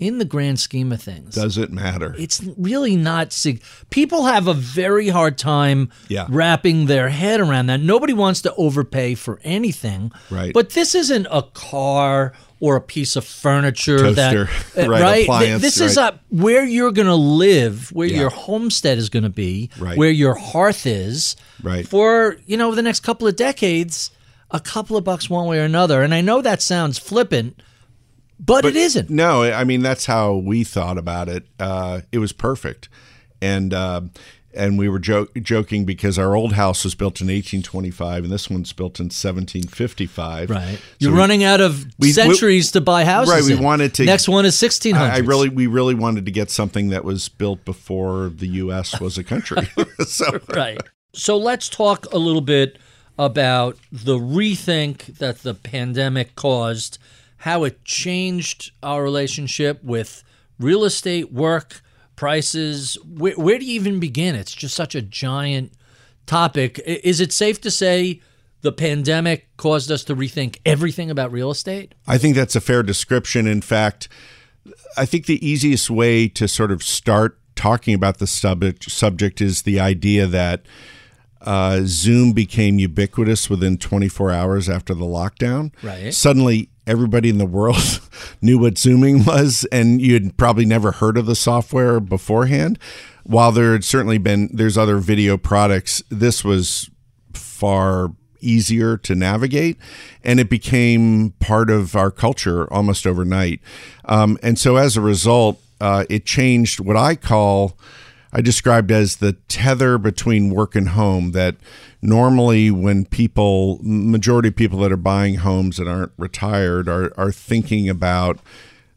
in the grand scheme of things does it matter? it's really not sig- people have a very hard time Yeah. wrapping their head around that nobody wants to overpay for anything Right. but this isn't a car or a piece of furniture Toaster. that Right, right, this is right. a where you're going to live where Yeah. your homestead is going to be Right. where your hearth is Right. for you know the next couple of decades a couple of bucks one way or another and i know that sounds flippant but, it isn't No, I mean that's how we thought about it. Uh, it was perfect, and uh, and we were jo- joking because our old house was built in 1825 and this one's built in 1755. Right. So You're we- running out of we- we- centuries to buy houses. Right, we in. wanted to- Next one is 1600. I, I really, we really wanted to get something that was built before the U.S. was a country. so right. So let's talk a little bit about the rethink that the pandemic caused, how it changed our relationship with real estate, work, prices. Where, where do you even begin? It's just such a giant topic. Is it safe to say the pandemic caused us to rethink everything about real estate? I think that's a fair description. In fact, I think the easiest way to sort of start talking about the subject subject is the idea that uh, Zoom became ubiquitous within 24 hours after the lockdown. Right. Suddenly, everybody in the world knew what Zooming was, and you had probably never heard of the software beforehand. While there had certainly been, there's other video products. This was far easier to navigate, and it became part of our culture almost overnight. Um, and so, as a result, uh, it changed what I call, I described as the tether between work and home. That normally, when people, majority of people that are buying homes that aren't retired, are are thinking about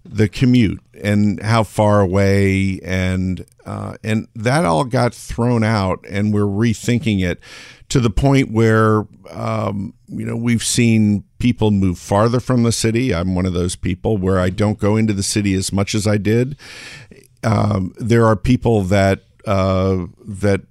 the commute and how far away and uh, and that all got thrown out and we're rethinking it to the point where um, you know we've seen people move farther from the city i'm one of those people where i don't go into the city as much as i did um, there are people that uh, that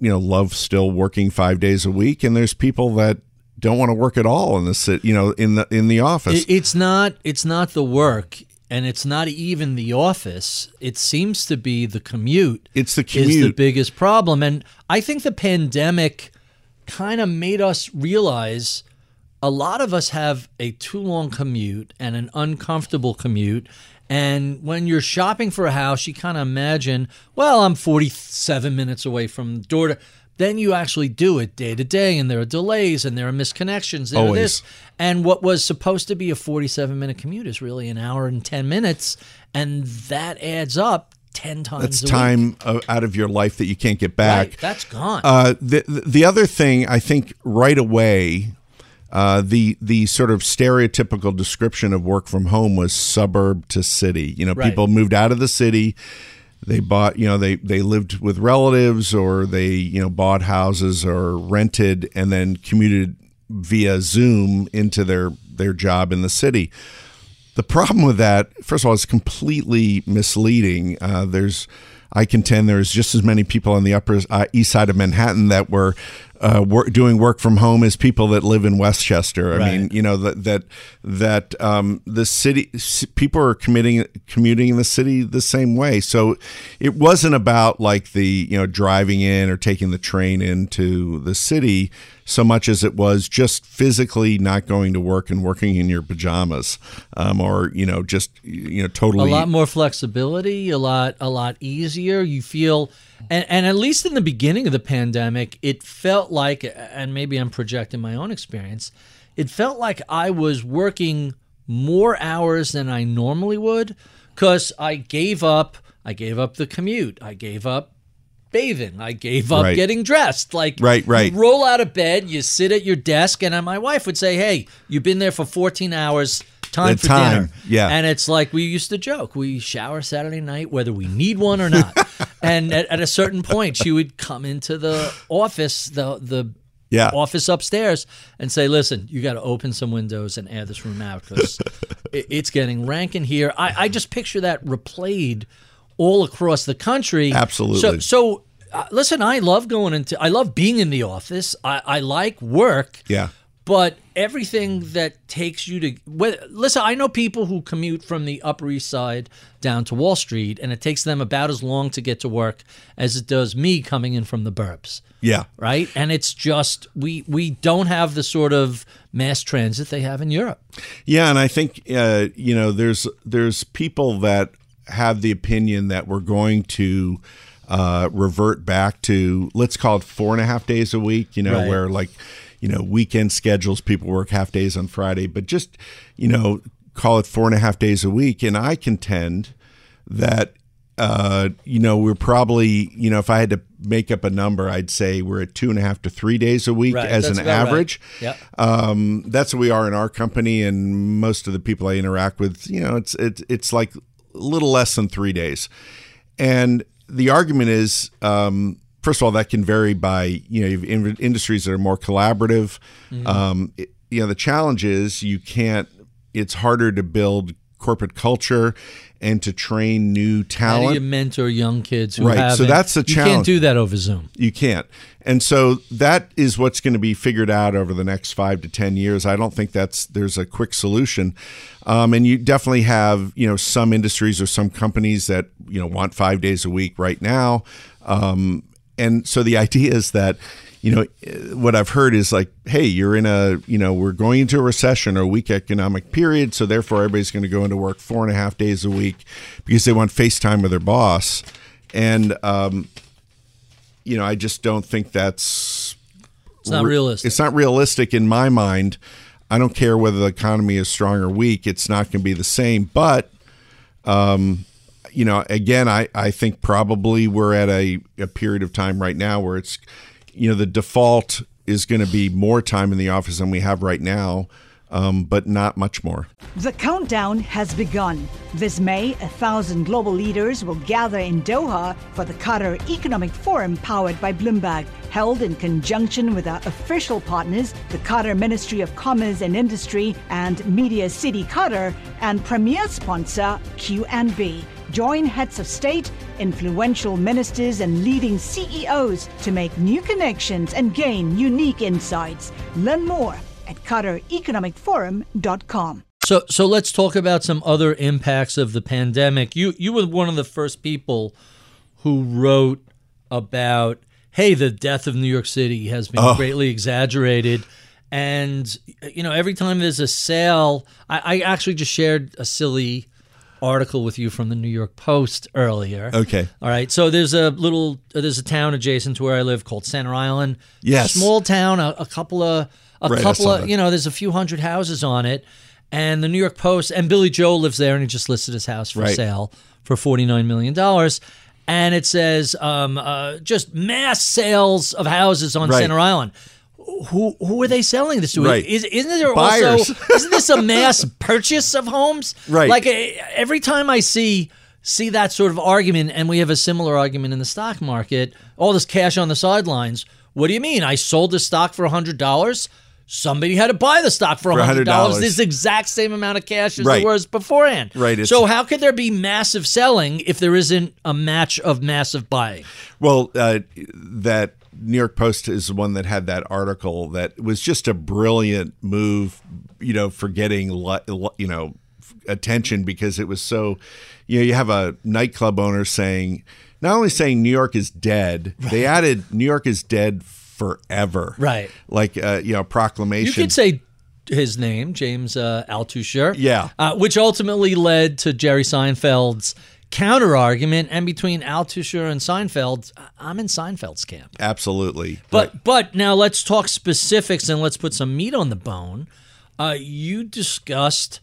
you know love still working five days a week and there's people that don't want to work at all in the city you know in the in the office It, it's not. It's not the work, and it's not even the office. It seems to be the commute. It's the commute is the biggest problem, and I think the pandemic kind of made us realize a lot of us have a too long commute and an uncomfortable commute. And when you're shopping for a house, you kind of imagine, well, I'm 47 minutes away from the door to. Then you actually do it day to day, and there are delays and there are misconnections. There are Always. this. And what was supposed to be a 47 minute commute is really an hour and 10 minutes. And that adds up 10 times That's a week. time uh, out of your life that you can't get back. Right, that's gone. Uh, the the other thing I think right away, uh, the the sort of stereotypical description of work from home was suburb to city. You know, Right. people moved out of the city. They bought, you know, they they lived with relatives, or they, you know, bought houses or rented, and then commuted via Zoom into their their job in the city. The problem with that, first of all, is completely misleading. Uh, there's, I contend, there's just as many people on the upper uh, east side of Manhattan that were uh, wor- doing work from home as people that live in Westchester. I mean, you know that that that um, the city people are committing commuting in the city the same way. So it wasn't about like the you know driving in or taking the train into the city so much as it was just physically not going to work and working in your pajamas, um, or you know just you know totally a lot more flexibility, a lot a lot easier. You feel and, and at least in the beginning of the pandemic, it felt like and maybe I'm projecting my own experience, it felt like I was working more hours than I normally would cuz I gave up I gave up the commute. I gave up bathing. I gave up Right. getting dressed. Like Right, right. you roll out of bed, you sit at your desk, and my wife would say, "Hey, you've been there for 14 hours. Time The for time, dinner." yeah. and it's like we used to joke: we shower Saturday night, whether we need one or not. and at, at a certain point, she would come into the office, the the Yeah. office upstairs, and say, "Listen, you got to open some windows and air this room out because it, it's getting rank in here." I, I just picture that replayed all across the country. Absolutely. So, so uh, listen, I love going into, I love being in the office. I, I like work. Yeah. But everything that takes you to, whether, listen, I know people who commute from the Upper East Side down to Wall Street, and it takes them about as long to get to work as it does me coming in from the burbs. yeah Right, and it's just we we don't have the sort of mass transit they have in Europe. Yeah, and I think uh, you know there's there's people that have the opinion that we're going to uh, revert back to let's call it four and a half days a week. You know, Right. where like you know weekend schedules, people work half days on Friday, but just you know call it four and a half days a week. And I contend that uh, you know we're probably you know if I had to make up a number, I'd say we're at two and a half to three days a week Right, as an about right. average. Yep. Um, that's what we are in our company, and most of the people I interact with, you know, it's it's it's like a little less than three days. And the argument is, um, first of all, that can vary by you know in- industries that are more collaborative. Um, it- you know, the challenge is you can't. It's harder to build corporate culture and to train new How do talent. you mentor young kids who Right, so that's the challenge. You can't do that over Zoom. You can't. And so that is what's going to be figured out over the next five to 10 years. I don't think that's, there's a quick solution. Um, and you definitely have, you know, some industries or some companies that, you know, want five days a week right now. Um, and so the idea is that, you know, what I've heard is like, hey, you're in a, you know, we're going into a recession or a weak economic period. So therefore, everybody's going to go into work four and a half days a week because they want FaceTime with their boss. And, um, you know, I just don't think that's It's not re- realistic. It's not realistic in my mind. I don't care whether the economy is strong or weak. It's not going to be the same. But, um, you know, again, I, I think probably we're at a, a period of time right now where it's, you know, the default is going to be more time in the office than we have right now, um, but not much more. The countdown has begun. This May, a thousand global leaders will gather in Doha for the Qatar Economic Forum powered by Bloomberg, held in conjunction with our official partners, the Qatar Ministry of Commerce and Industry and Media City Qatar, and premier sponsor QNB. Join heads of state, influential ministers, and leading CEOs to make new connections and gain unique insights. Learn more at QatarEconomicForum.com. So, so let's talk about some other impacts of the pandemic. You, you were one of the first people who wrote about, hey, the death of New York City has been oh. greatly exaggerated, and you know, every time there's a sale, I, I actually just shared a silly article with you from the New York Post earlier. Okay. All right. So there's a little, there's a town adjacent to where I live called Center Island. Yes. Small town, a, a couple of, a Right, couple of, that. you know, there's a few hundred houses on it. And the New York Post, and Billy Joel lives there, and he just listed his house for Right. sale for $49 million. And it says um, uh, just mass sales of houses on Right. Center Island. Who who are they selling this to? Right. Is, isn't there Buyers. also isn't this a mass purchase of homes? Right. Like eh, every time I see see that sort of argument, and we have a similar argument in the stock market, all this cash on the sidelines. What do you mean? I sold the stock for hundred dollars. Somebody had to buy the stock for For hundred dollars. This exact same amount of cash as Right. there was beforehand. Right, So how could there be massive selling if there isn't a match of massive buying? Well, uh, that New York Post is the one that had that article that was just a brilliant move, you know, for getting you know attention because it was so, you know, you have a nightclub owner saying, not only saying New York is dead, they added New York is dead forever, Right. Like uh, you know, proclamation. You could say his name, James uh, Altucher. Yeah. Uh, which ultimately led to Jerry Seinfeld's counter argument. And between Altucher and Seinfeld, I'm in Seinfeld's camp. absolutely, But but now let's talk specifics and let's put some meat on the bone. Uh, you discussed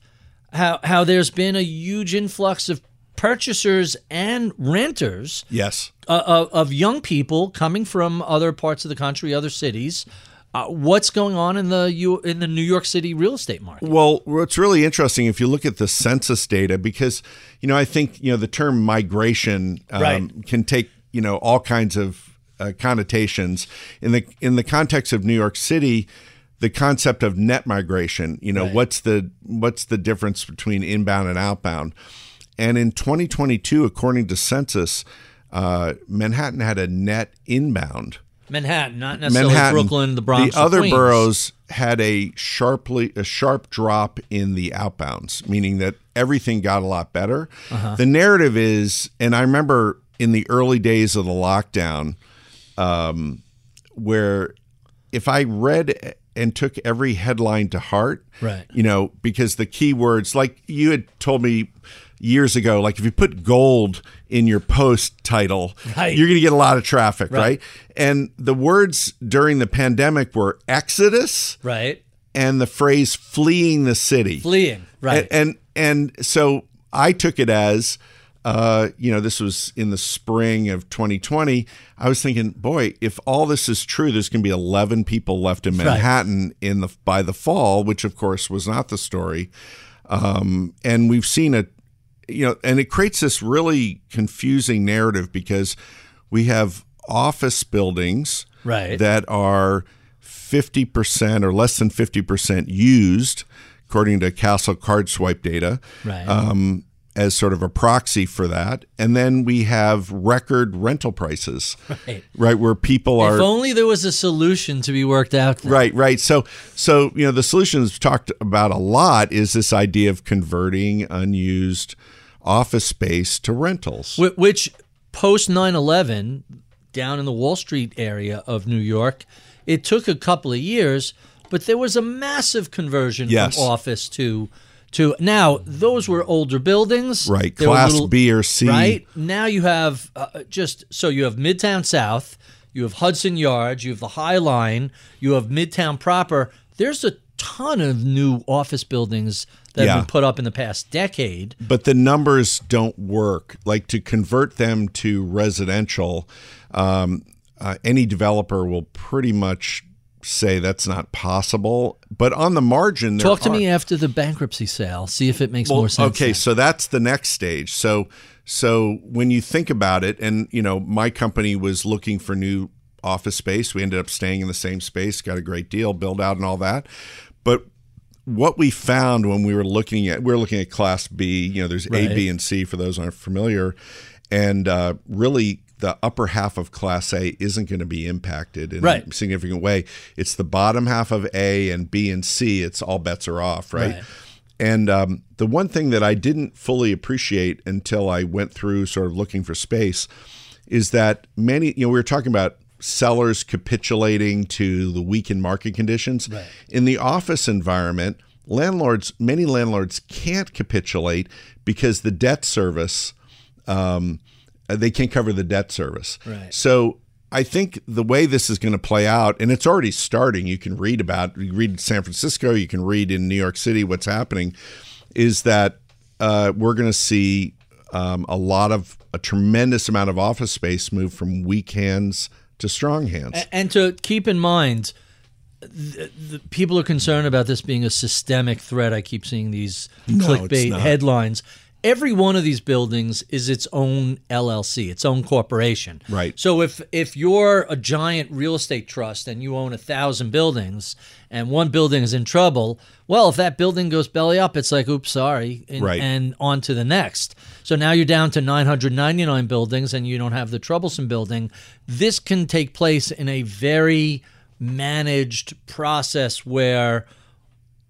how how there's been a huge influx of purchasers and renters yes. uh, of, of young people coming from other parts of the country, other cities. Uh, what's going on in the U- in the New York City real estate market? Well, what's really interesting if you look at the census data, because you know I think you know the term migration um, Right. can take you know all kinds of uh, connotations in the in the context of New York City. The concept of net migration, you know, Right. what's the what's the difference between inbound and outbound? And in 2022, according to census, uh, Manhattan had a net inbound. Manhattan, not necessarily Manhattan, Brooklyn, the Bronx, the other Queens. boroughs had a sharply a sharp drop in the outbounds, meaning that everything got a lot better. Uh-huh. The narrative is, and I remember in the early days of the lockdown, um, where if I read and took every headline to heart, Right. you know, because the keywords, like you had told me years ago, like if you put gold in your post title, Right. you're going to get a lot of traffic, Right. right? And the words during the pandemic were exodus right? and the phrase fleeing the city. Fleeing, right? And, and and so I took it as uh, you know, this was in the spring of 2020. I was thinking, boy, if all this is true, there's going to be 11 people left in Manhattan right. in the by the fall, which of course was not the story. Um, and we've seen a, you know, and it creates this really confusing narrative because we have office buildings right. that are 50% or less than 50% used, according to Kastle Card Swipe data. Right. Um, as sort of a proxy for that. And then we have record rental prices, right? Right, where people are. If only there was a solution to be worked out. There. Right, right. So, so you know, the solutions talked about a lot is this idea of converting unused office space to rentals, which post 9/11 down in the Wall Street area of New York, it took a couple of years, but there was a massive conversion yes. from office to to now those were older buildings. Right class little, b or c. Right now you have uh, just so you have midtown south you have hudson yards you have the high line you have midtown proper. There's a ton of new office buildings that yeah. have been put up in the past decade but the numbers don't work like to convert them to residential um, uh, any developer will pretty much say that's not possible. But on the margin, talk to are. me after the bankruptcy sale. See if it makes well, more sense. Okay, then. so that's the next stage. So so when you think about it, and you know, my company was looking for new office space. We ended up staying in the same space, got a great deal, build out, and all that. But what we found when we were looking at we were looking at Class B. You know, there's right. A, B, and C for those aren't familiar, and uh, really the upper half of Class A isn't going to be impacted in right. a significant way. It's the bottom half of A and B and C. It's all bets are off, right? right. And um, the one thing that I didn't fully appreciate until I went through sort of looking for space is that many, you know, we were talking about sellers capitulating to the weakened market conditions. Right. In the office environment, landlords, many landlords can't capitulate because the debt service. Um, uh, they can't cover the debt service. Right. So I think the way this is going to play out, and it's already starting. You can read about, you read in San Francisco, you can read in New York City what's happening, is that uh, we're going to see um, a lot of a tremendous amount of office space move from weak hands to strong hands. And to keep in mind, the, the people are concerned about this being a systemic threat. I keep seeing these no, clickbait headlines every one of these buildings is its own LLC, its own corporation. Right. So if if you're a giant real estate trust and you own a thousand buildings and one building is in trouble, well, if that building goes belly up, it's like, oops, sorry, and, right. and on to the next. So now you're down to 999 buildings and you don't have the troublesome building. This can take place in a very managed process where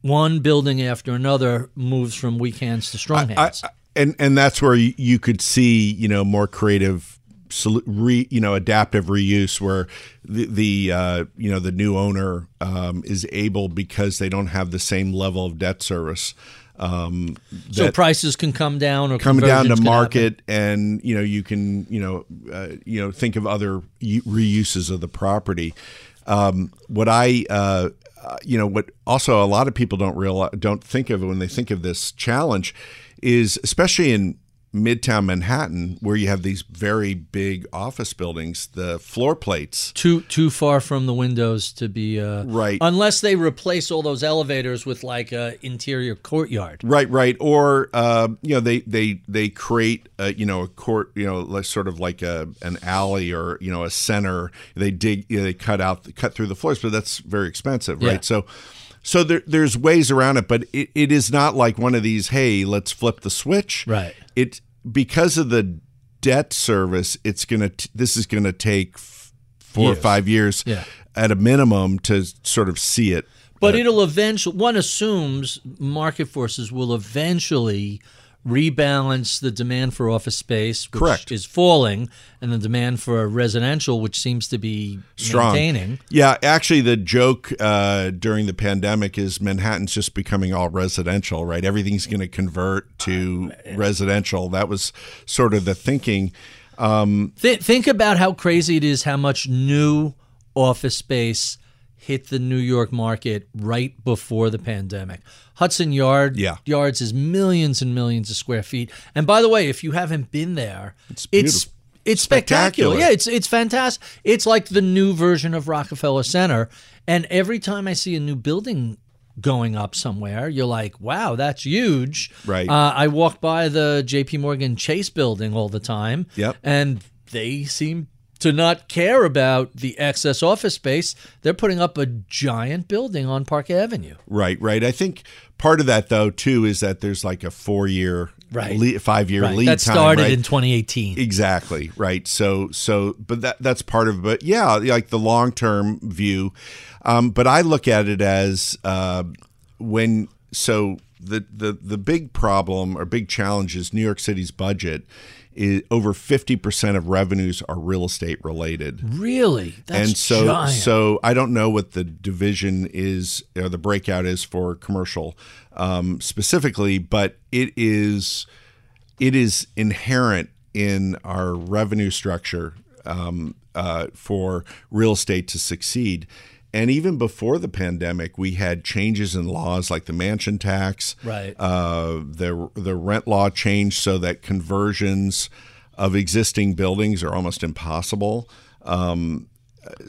one building after another moves from weak hands to strong hands. I, I, and and that's where you could see you know more creative re, you know adaptive reuse where the, the uh, you know the new owner um, is able because they don't have the same level of debt service um, so prices can come down or come down to market happen. and you know you can you know uh, you know think of other reuses of the property um, what I uh, uh, you know what also a lot of people don't realize don't think of when they think of this challenge is especially in Midtown Manhattan, where you have these very big office buildings, the floor plates too too far from the windows to be uh, right. Unless they replace all those elevators with like a interior courtyard. Right, right. Or uh, you know they they they create a, you know a court you know like sort of like a an alley or you know a center. They dig you know, they cut out cut through the floors, but that's very expensive, right? Yeah. So so there, there's ways around it, but it, it is not like one of these. Hey, let's flip the switch. Right. It because of the debt service. It's gonna. T- this is gonna take f- four years. or five years yeah. at a minimum to sort of see it. But it'll eventually. One assumes market forces will eventually rebalance the demand for office space, which Correct. is falling, and the demand for residential, which seems to be Strong. maintaining. Yeah, actually, the joke uh, during the pandemic is Manhattan's just becoming all residential, right? Everything's going to convert to residential. That was sort of the thinking. Um, Th- think about how crazy it is how much new office space hit the New York market right before the pandemic. Hudson Yard Yeah. Yards is millions and millions of square feet. And by the way, if you haven't been there, it's beautiful. it's spectacular. Spectacular. Yeah, it's it's fantastic. It's like the new version of Rockefeller Center. And every time I see a new building going up somewhere, you're like, wow, that's huge. Right. Uh, I walk by the J.P. Morgan Chase building all the time. Yep. And they seem to not care about the excess office space. They're putting up a giant building on Park Avenue. Right, right. I think part of that though too is that there's like a four year, Right. lead, five year Right. lead that time. started right? in 2018. Exactly right. So so, but that that's part of it. But yeah, like the long term view. Um, but I look at it as uh, when so the the the big problem or big challenge is New York City's budget. Is over fifty percent of revenues are real estate related Really? That's and so giant. so I don't know what the division is or the breakout is for commercial um, specifically, but it is it is inherent in our revenue structure um, uh, for real estate to succeed. And even before the pandemic, we had changes in laws like the mansion tax, Right. uh, the the rent law changed so that conversions of existing buildings are almost impossible. Um,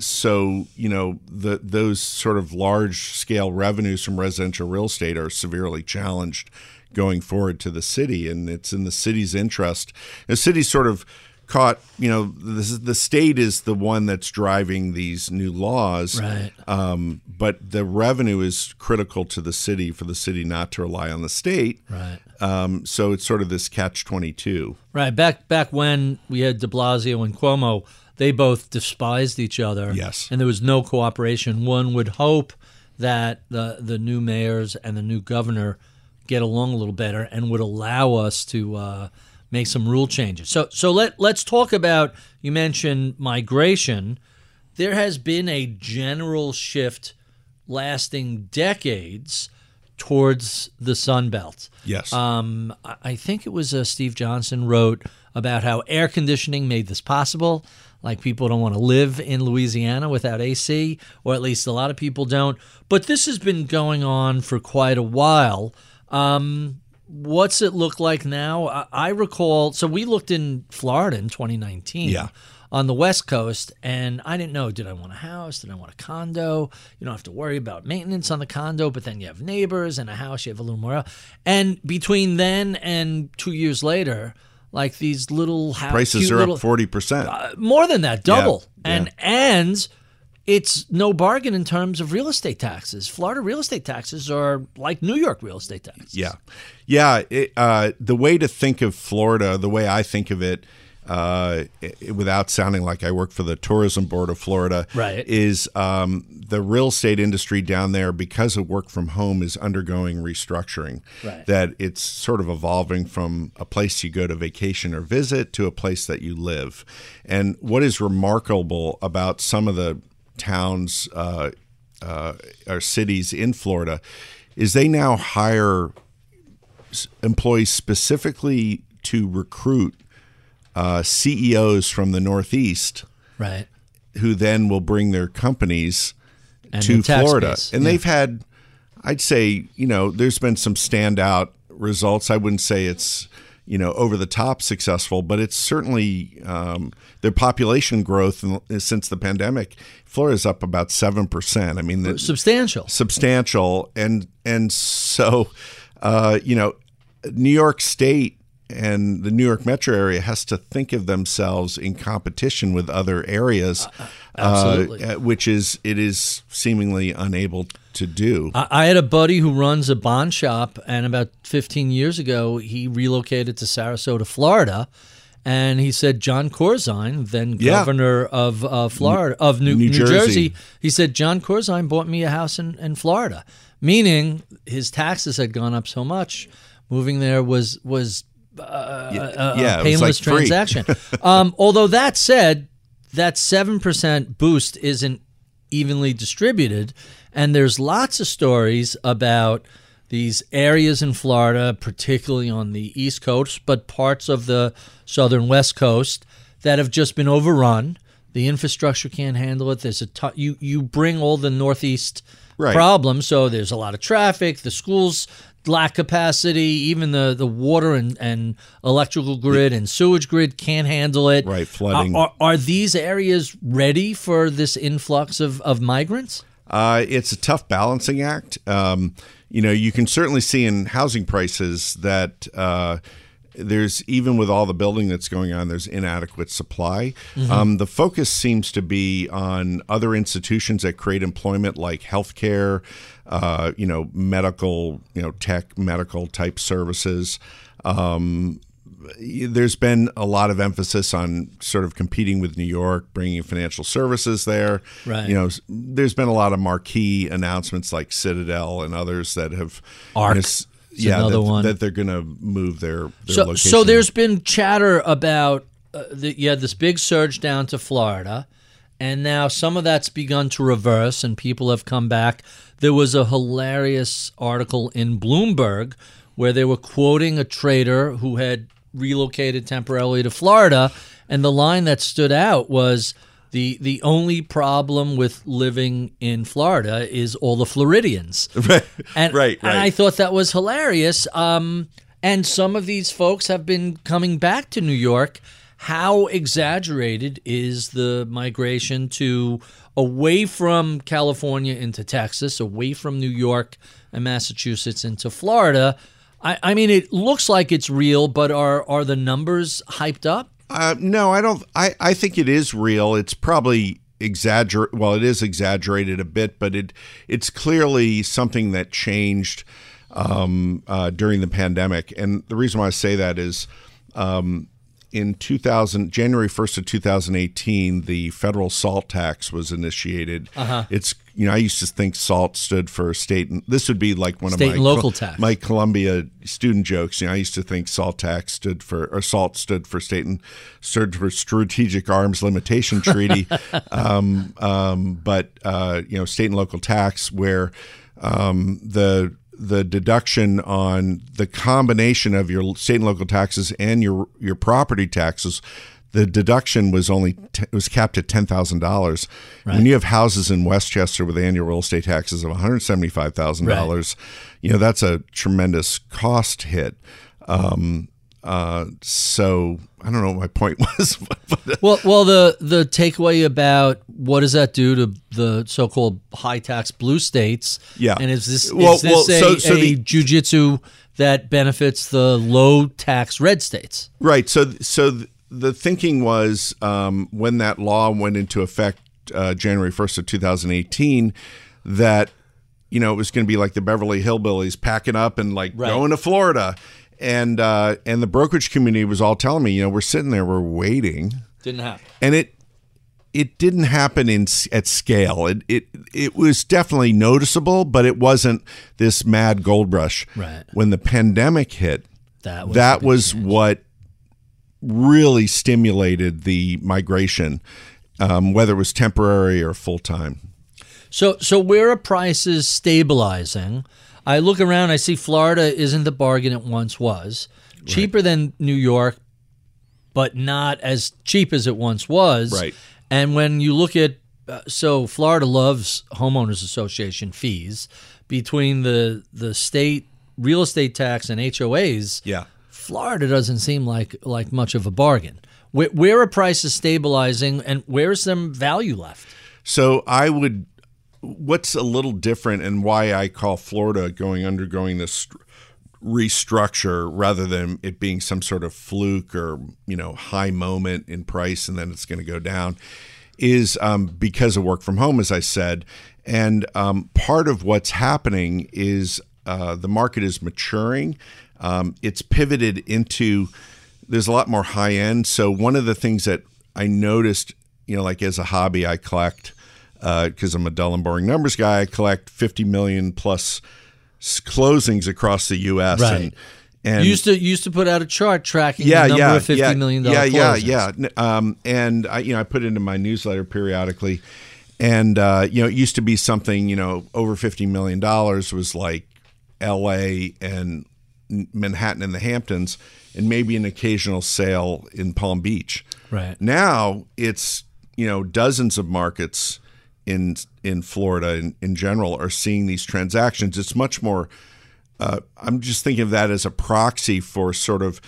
so you know the those sort of large scale revenues from residential real estate are severely challenged going forward to the city, and it's in the city's interest. The city's sort of caught. You know, the, the state is the one that's driving these new laws, Right. um, but the revenue is critical to the city for the city not to rely on the state. Right. Um, so it's sort of this catch twenty two. Right. Back back when we had De Blasio and Cuomo, they both despised each other. Yes. And there was no cooperation. One would hope that the the new mayors and the new governor get along a little better and would allow us to uh, make some rule changes. So so let let's talk about you mentioned migration. There has been a general shift lasting decades towards the Sun Belt. Yes. Um, I think it was uh, Steve Johnson wrote about how air conditioning made this possible. Like people don't want to live in Louisiana without AC, or at least a lot of people don't. But this has been going on for quite a while. Um, what's it look like now? I, I recall. So we looked in Florida in 2019 Yeah. on the West Coast, and I didn't know did I want a house? Did I want a condo? You don't have to worry about maintenance on the condo, but then you have neighbors and a house, you have a little more. And between then and two years later, like these little house, Prices are little- up forty percent. Uh, more than that, double. Yeah, And and it's no bargain in terms of real estate taxes. Florida real estate taxes are like New York real estate taxes. Yeah, yeah. It, uh, the way to think of Florida, the way I think of it, uh, i- without sounding like I work for the tourism board of Florida, Right. is um, the real estate industry down there because of work from home is undergoing restructuring. Right. That it's sort of evolving from a place you go to vacation or visit to a place that you live. And what is remarkable about some of the towns uh, uh, or cities in Florida is they now hire employees specifically to recruit uh, CEOs from the Northeast Right. who then will bring their companies And to Florida. base, And yeah. they've had, I'd say, you know, there's been some standout results. I wouldn't say it's, you know, over the top successful, but it's certainly um, their population growth in, since the pandemic. Florida's up about seven percent. I mean, the, Substantial. substantial and and so uh, you know New York State and the New York metro area has to think of themselves in competition with other areas absolutely. uh, which is it is seemingly unable to do I, I had a buddy who runs a bond shop, and about 15 years ago, he relocated to Sarasota, Florida. And he said John Corzine, then Yeah. governor of uh, Florida of New, New New Jersey. Jersey. he said John Corzine bought me a house in, in Florida, meaning his taxes had gone up so much. Moving there was was Uh, uh, uh, yeah, a, yeah, a painless like transaction. um, although that said, that seven percent boost isn't evenly distributed, and there's lots of stories about these areas in Florida, particularly on the East Coast, but parts of the southern West Coast that have just been overrun. The infrastructure can't handle it. There's a t- you you bring all the Northeast Right. problems. So there's a lot of traffic. The schools lack capacity. Even the the water and, and electrical grid and sewage grid can't handle it. Right, flooding. Are, are, are these areas ready for this influx of, of migrants? Uh, it's a tough balancing act. Um, you know, you can certainly see in housing prices that uh, there's even with all the building that's going on, there's inadequate supply. Um, the focus seems to be on other institutions that create employment, like healthcare, uh, you know, medical, you know, tech, medical type services. Um, there's been a lot of emphasis on sort of competing with New York, bringing financial services there. Right. You know, there's been a lot of marquee announcements like Citadel and others that have. ARK yeah, another that, one. that they're going to move their, their So, location. so there's been chatter about uh, the, you had this big surge down to Florida, and now some of that's begun to reverse, and people have come back. There was a hilarious article in Bloomberg where they were quoting a trader who had relocated temporarily to Florida, and the line that stood out was. The, the only problem with living in Florida is all the Floridians. right, And, right, and I thought that was hilarious. Um, and some of these folks have been coming back to New York. How exaggerated is the migration to away from California into Texas, away from New York and Massachusetts into Florida? I, I mean, it looks like it's real, but are are the numbers hyped up? Uh, no, I don't. I, I think it is real. It's probably exaggerate. Well, it is exaggerated a bit, but it it's clearly something that changed um, uh, during the pandemic. And the reason why I say that is. Um, in 2000 January 1st of 2018 the federal salt tax was initiated Uh-huh. it's you know I used to think salt stood for state and this would be like one State of my and local tax. my Columbia student jokes. You know, I used to think SALT tax stood for or SALT stood for state and stood for Strategic Arms Limitation Treaty, um, um, but uh, you know, state and local tax where um, the the deduction on the combination of your state and local taxes and your your property taxes. The deduction was only t- was capped at ten thousand dollars. When you have houses in Westchester with annual real estate taxes of one hundred seventy five thousand dollars, you know that's a tremendous cost hit. Um, uh, so I don't know what my point was. but, Well, well, the the takeaway about what does that do to the so-called high tax blue states? Yeah. and is this Well- is this well, a, so- so a the- jujitsu that benefits the low tax red states? Right. So, so the thinking was um, when that law went into effect uh, January first of 2018, that you know it was going to be like the Beverly Hillbillies packing up and like Right. going to Florida, and uh, and the brokerage community was all telling me, you know, we're sitting there, we're waiting, Didn't happen. and it it didn't happen in at scale. It it it was definitely noticeable, but it wasn't this mad gold rush. Right. When the pandemic hit, That was that was change. what really stimulated the migration, um, whether it was temporary or full time. So, so where are prices stabilizing? I look around, I see Florida isn't the bargain it once was. Cheaper than New York, but not as cheap as it once was. Right. And when you look at, uh, so Florida loves homeowners association fees between the the state real estate tax and HOAs. Yeah. Florida doesn't seem like like much of a bargain. Where, where are prices stabilizing, and where's some value left? So I would. What's a little different, and why I call Florida going undergoing this restructure rather than it being some sort of fluke or you know high moment in price and then it's going to go down, is um, because of work from home, as I said, and um, part of what's happening is uh, the market is maturing. Um, it's pivoted into there's a lot more high end. So one of the things that I noticed, you know, like as a hobby, I collect because I'm a dull and boring numbers guy. I collect 50 million plus closings across the U.S. Right. and and You used to you used to put out a chart tracking yeah, the number yeah, of fifty yeah, million yeah, yeah, closings. yeah. N- Um, and I, you know, I put it into my newsletter periodically, and uh, you know, it used to be something, you know, over fifty million dollars was like L.A. and Manhattan and the Hamptons, and maybe an occasional sale in Palm Beach. Right. Now it's you know, dozens of markets in in Florida in, in general are seeing these transactions. It's much more. Uh, I'm just thinking of that as a proxy for sort of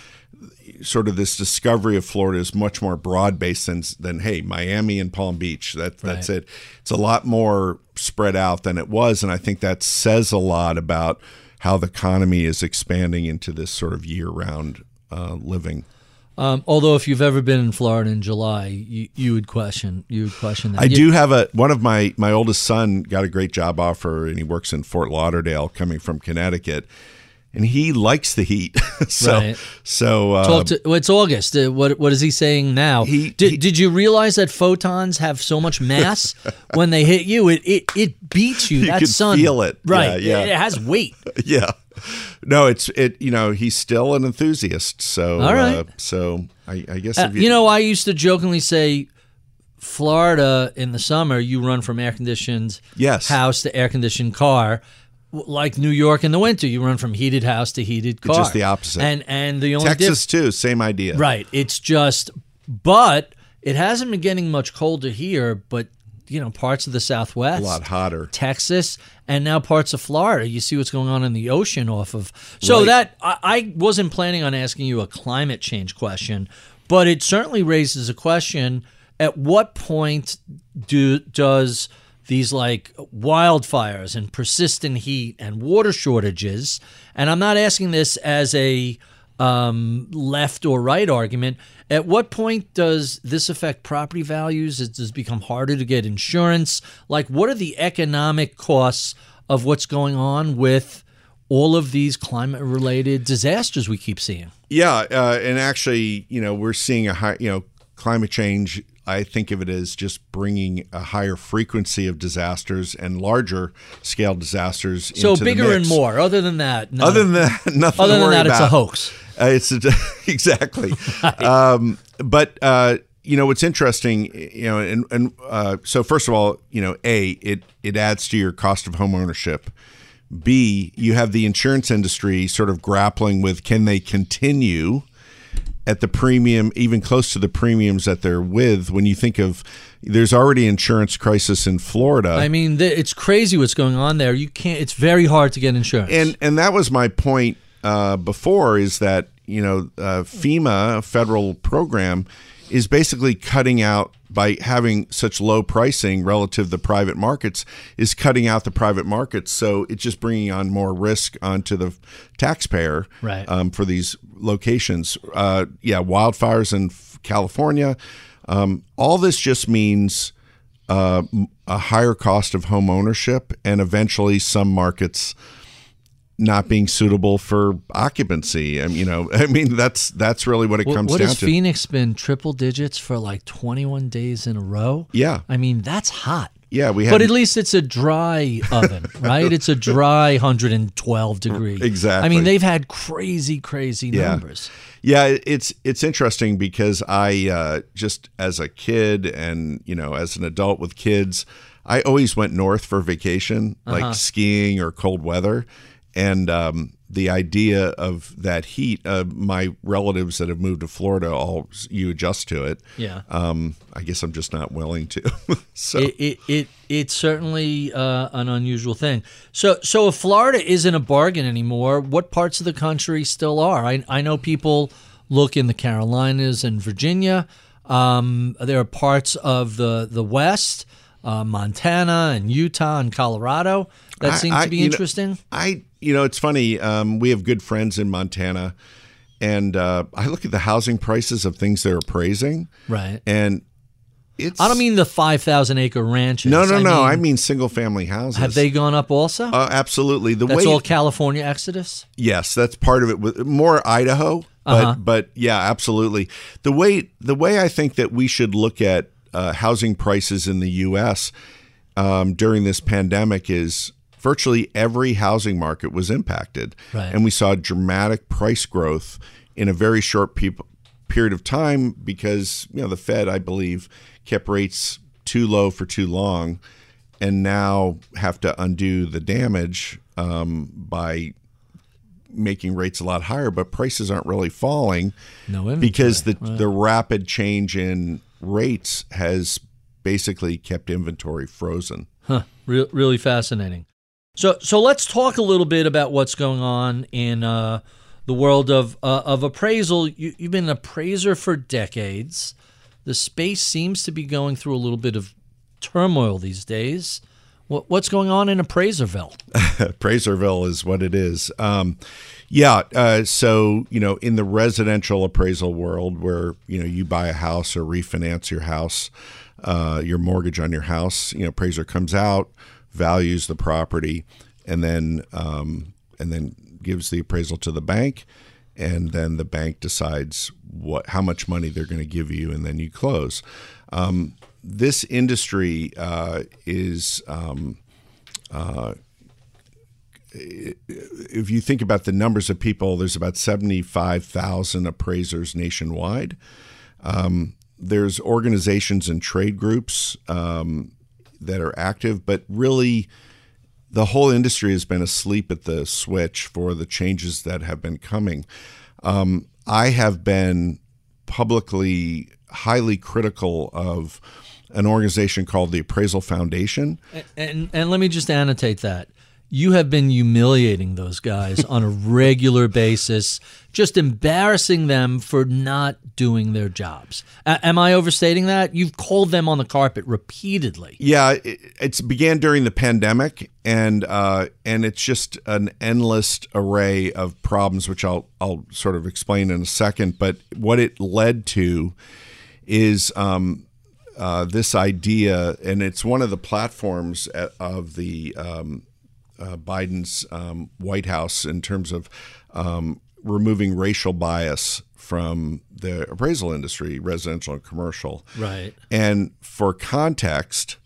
sort of this discovery of Florida is much more broad based than than hey Miami and Palm Beach. That that's Right. it. It's a lot more spread out than it was, and I think that says a lot about how the economy is expanding into this sort of year round uh, living. Um, although, if you've ever been in Florida in July, you, you would question you would question that. I You- do have a one of my my oldest son got a great job offer, and he works in Fort Lauderdale, coming from Connecticut, and he likes the heat. so Right. so uh, to, it's August. Uh, what what is he saying now? He- did, he- did you realize that photons have so much mass when they hit you? It it, it beats you. You that sun, feel it. Right. Yeah, yeah. It, it has weight. yeah. No, it's it. You know, he's still an enthusiast. So All right. uh, so I, I guess Uh, you know, I used to jokingly say, Florida in the summer, you run from air conditioned Yes. house to air conditioned car. Like New York in the winter, you run from heated house to heated car. just the opposite. And and the only Texas too, same idea. Right. It's just, but it hasn't been getting much colder here. But you know, parts of the Southwest, A lot hotter. Texas, and now parts of Florida. You see what's going on in the ocean off of. So Right. that I, I wasn't planning on asking you a climate change question, but it certainly raises a question: At what point do does these like wildfires and persistent heat and water shortages? And I'm not asking this as a um, left or right argument. At what point does this affect property values? It Does become harder to get insurance? Like, what are the economic costs of what's going on with all of these climate related disasters we keep seeing? Yeah, uh, and actually, you know, we're seeing a high, you know, climate change. I think of it as just bringing a higher frequency of disasters and larger scale disasters. So into the bigger and more. Other than that, no. Other than that, nothing. Other than that, it's a about. hoax. Uh, it's a, exactly. um, but uh, you know what's interesting, you know, and and uh, so first of all, you know, a it it adds to your cost of home ownership. B, you have the insurance industry sort of grappling with can they continue at the premium, even close to the premiums that they're with. When you think of, there's already insurance crisis in Florida. I mean, th- it's crazy what's going on there. You can't. It's very hard to get insurance. and and that was my point uh, before is that you know uh, FEMA a federal program is basically cutting out by having such low pricing relative to the private markets is cutting out the private markets. So it's just bringing on more risk onto the taxpayer Right. um, for these locations. Uh, yeah wildfires in California. Um, all this just means uh, a higher cost of home ownership and eventually some markets not being suitable for occupancy. I mean, you know, I mean that's that's really what it What, comes what down has to. Phoenix been triple digits for like 21 days in a row? Yeah. I mean, that's hot. yeah, we had But at least it's a dry oven, right? It's a dry 112 degree. Exactly. I mean, they've had crazy, crazy Yeah. numbers. Yeah, it's it's interesting because I uh, just as a kid and you know as an adult with kids, I always went north for vacation, Uh-huh. like skiing or cold weather, and um, the idea of that heat. Uh, my relatives that have moved to Florida, all you adjust to it. Yeah. Um, I guess I'm just not willing to. so It, it, it it's certainly uh, an unusual thing. So so if Florida isn't a bargain anymore, what parts of the country still are? I I know people look in the Carolinas and Virginia. Um, there are parts of the the West, uh, Montana and Utah and Colorado that I- seem I- to be you know, interesting. I, you know, it's funny. Um, we have good friends in Montana, and uh, I look at the housing prices of things they're appraising, right. and it's. I don't mean the five thousand acre ranches. No, no, I no. mean, I mean single family houses. have they gone up also? Uh, absolutely. The That's way. all California exodus. yes, that's part of it. With more Idaho, but Uh-huh. but yeah, absolutely. The way the way I think that we should look at uh, housing prices in the U.S. Um, during this pandemic is virtually every housing market was impacted, Right. and we saw dramatic price growth in a very short peop period of time because you know the Fed, I believe, kept rates too low for too long, and now have to undo the damage um, by making rates a lot higher, but prices aren't really falling No because the the rapid change in rates has basically kept inventory frozen. Huh. Re- really fascinating. So, so let's talk a little bit about what's going on in uh, the world of uh, of appraisal. You, you've been an appraiser for decades. The space seems to be going through a little bit of turmoil these days. What, what's going on in Appraiserville? Appraiserville is what it is. Um, yeah. Uh, so you know, in the residential appraisal world, where you know you buy a house or refinance your house, uh, your mortgage on your house, you know, appraiser comes out, values the property, and then um, and then gives the appraisal to the bank, and then the bank decides what how much money they're going to give you, and then you close. Um, this industry uh, is. Um, uh, if you think about the numbers of people, there's about 75,000 appraisers nationwide. Um, there's organizations and trade groups um, that are active, but really the whole industry has been asleep at the switch for the changes that have been coming. Um, I have been publicly highly critical of an organization called the Appraisal Foundation. And, and, and let me just annotate that you have been humiliating those guys on a regular basis, just embarrassing them for not doing their jobs. A- am I overstating that? You've called them on the carpet repeatedly. Yeah, it, it's began during the pandemic, and uh, and it's just an endless array of problems, which I'll I'll sort of explain in a second. But what it led to is. Um, uh, this idea, and it's one of the platforms of the um, uh, Biden's um, White House in terms of um, removing racial bias from the appraisal industry, residential and commercial. Right. And for context,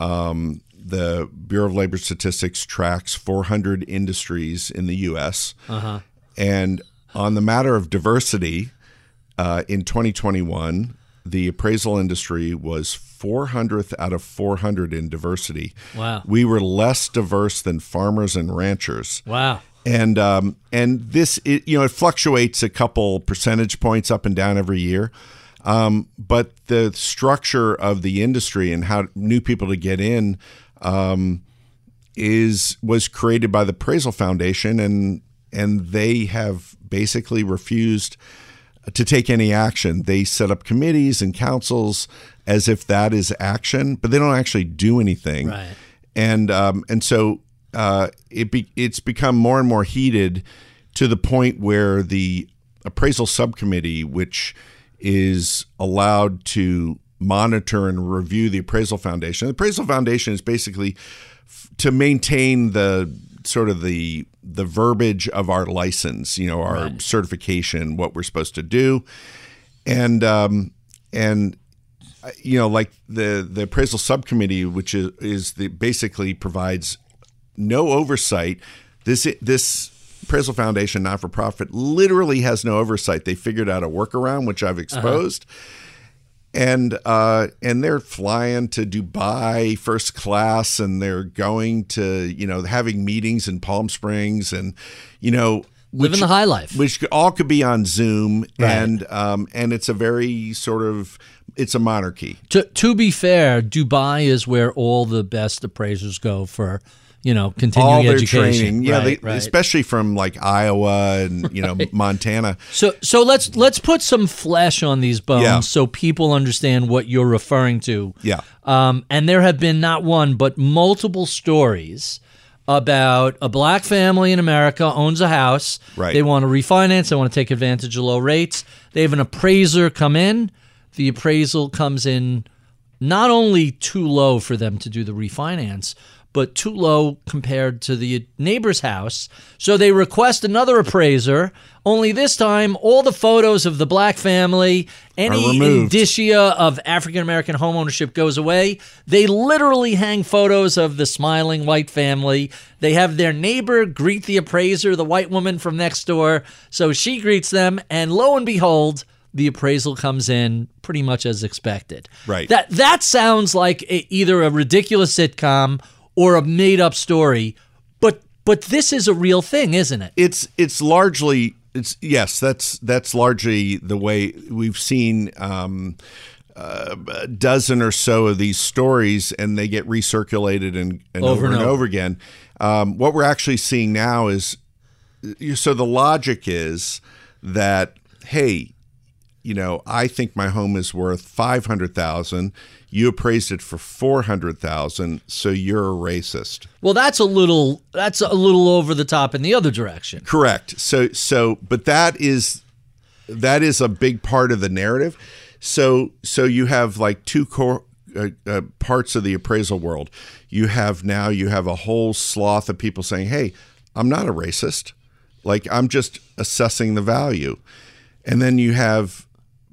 um, the Bureau of Labor Statistics tracks 400 industries in the U.S. Uh-huh. And on the matter of diversity, uh, in 2021, the appraisal industry was 400th out of 400 in diversity. Wow. We were less diverse than farmers and ranchers. Wow. And um, and this it, you know it fluctuates a couple percentage points up and down every year. Um, but the structure of the industry and how new people to get in um, is was created by the Appraisal Foundation, and and they have basically refused to take any action. They set up committees and councils as if that is action, but they don't actually do anything. Right. And um, and so uh, it be, it's become more and more heated to the point where the appraisal subcommittee, which is allowed to monitor and review the appraisal foundation. The appraisal foundation is basically f- to maintain the sort of the the verbiage of our license, you know, our Right. certification, what we're supposed to do, and um, and uh, you know, like the the appraisal subcommittee, which is is the basically provides no oversight. This this appraisal foundation, not for profit, literally has no oversight. They figured out a workaround, which I've exposed and uh, and they're flying to Dubai first class, and they're going to you know having meetings in Palm Springs, and you know Living the high life. which all could be on Zoom, Right. and um, and it's a very sort of it's a monarchy. To, to be fair, Dubai is where all the best appraisers go for, you know, continuing all their education. training, yeah, Right, they, right. especially from like Iowa and you know Montana. So so let's let's put some flesh on these bones Yeah. so people understand what you're referring to. Yeah. Um, and there have been not one but multiple stories about a black family in America owns a house. Right. They want to refinance. They want to take advantage of low rates. They have an appraiser come in. The appraisal comes in not only too low for them to do the refinance, but too low compared to the neighbor's house. So they request another appraiser. Only this time, all the photos of the black family, any indicia of African American homeownership goes away. They literally hang photos of the smiling white family. They have their neighbor greet the appraiser, the white woman from next door. So she greets them, and lo and behold, the appraisal comes in pretty much as expected. Right. That that sounds like a, either a ridiculous sitcom or a made up story, but but this is a real thing, isn't it? it's it's largely it's yes that's that's largely the way we've seen um, a dozen or so of these stories, and they get recirculated and, and over, Over and and over. over again. Um, what we're actually seeing now is so the logic is that hey, you know, I think my home is worth five hundred thousand. You appraised it for four hundred thousand, so you're a racist. Well, that's a little that's a little over the top in the other direction. Correct. So so but that is that is a big part of the narrative. So so you have like two core uh, uh, parts of the appraisal world. You have now you have a whole sloth of people saying, "Hey, I'm not a racist. Like I'm just assessing the value." And then you have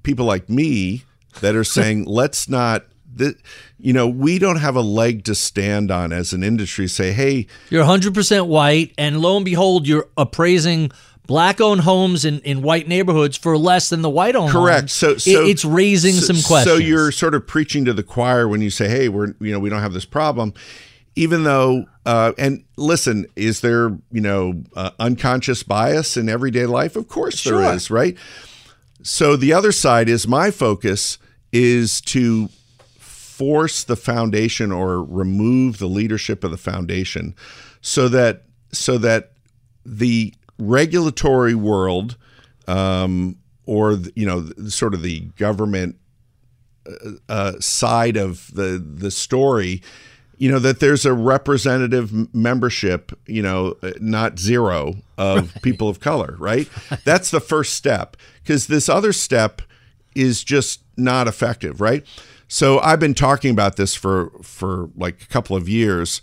people like me that are saying, "Let's not th- you know, we don't have a leg to stand on as an industry say, "Hey, You're 100% white, and lo and behold, you're appraising black owned homes in, in white neighborhoods for less than the white owned Correct. So, so it's raising so- some questions. So you're sort of preaching to the choir when you say, "Hey, we're you know we don't have this problem," even though. Uh, and listen, is there you know uh, unconscious bias in everyday life? Of course there Sure. is, right? So the other side is my focus is to force the foundation or remove the leadership of the foundation so that so that the regulatory world um, or the, you know the, sort of the government uh, side of the the story you know that there's a representative membership you know uh, not zero of people of color right? That's the first step because this other step is just not effective right so i've been talking about this for for like a couple of years.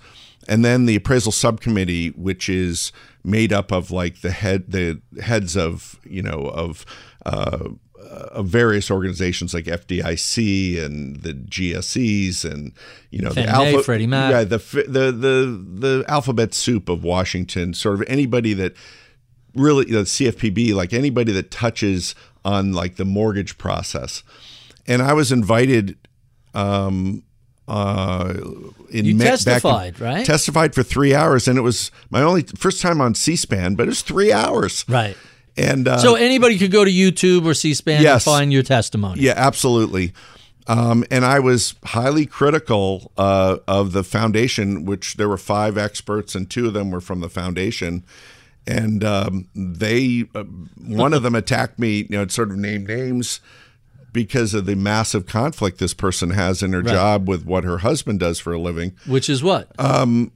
And then the appraisal subcommittee which is made up of like the head the heads of you know of uh, of various organizations like FDIC and the GSEs and you know the Mae, Freddie Mac. yeah the the the the alphabet soup of Washington. Sort of anybody that really you know, CFPB like anybody that touches on like the mortgage process. And I was invited um uh in You back in- testified, right? testified for 3 hours and it was my only first time on C-SPAN but it was 3 hours right. and uh, So anybody could go to YouTube or C-SPAN and find your testimony. Yeah, absolutely. Um, and I was highly critical uh, of the foundation, which there were five experts, and two of them were from the foundation. And um, they, uh, one of them attacked me, you know, sort of named names because of the massive conflict this person has in her job with what her husband does for a living Which is what?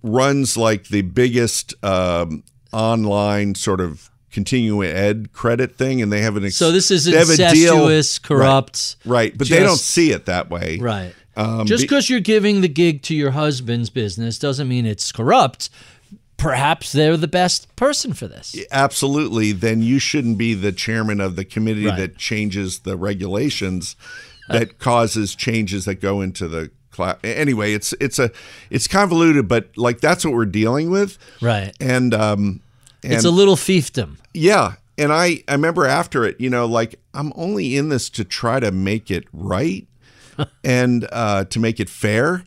runs like the biggest um, online sort of continuing ed credit thing, and they have an ex- so this is incestuous, corrupt. right? But they don't see it that way, Right. Um, Just be- because you're giving the gig to your husband's business doesn't mean it's corrupt. Perhaps they're the best person for this. Absolutely. Then you shouldn't be the chairman of the committee Right. that changes the regulations that causes changes that go into the class. Anyway, it's it's a it's convoluted, but like that's what we're dealing with, Right. and um, and It's a little fiefdom. Yeah. And I, I remember after it, you know, like I'm only in this to try to make it right and uh, to make it fair.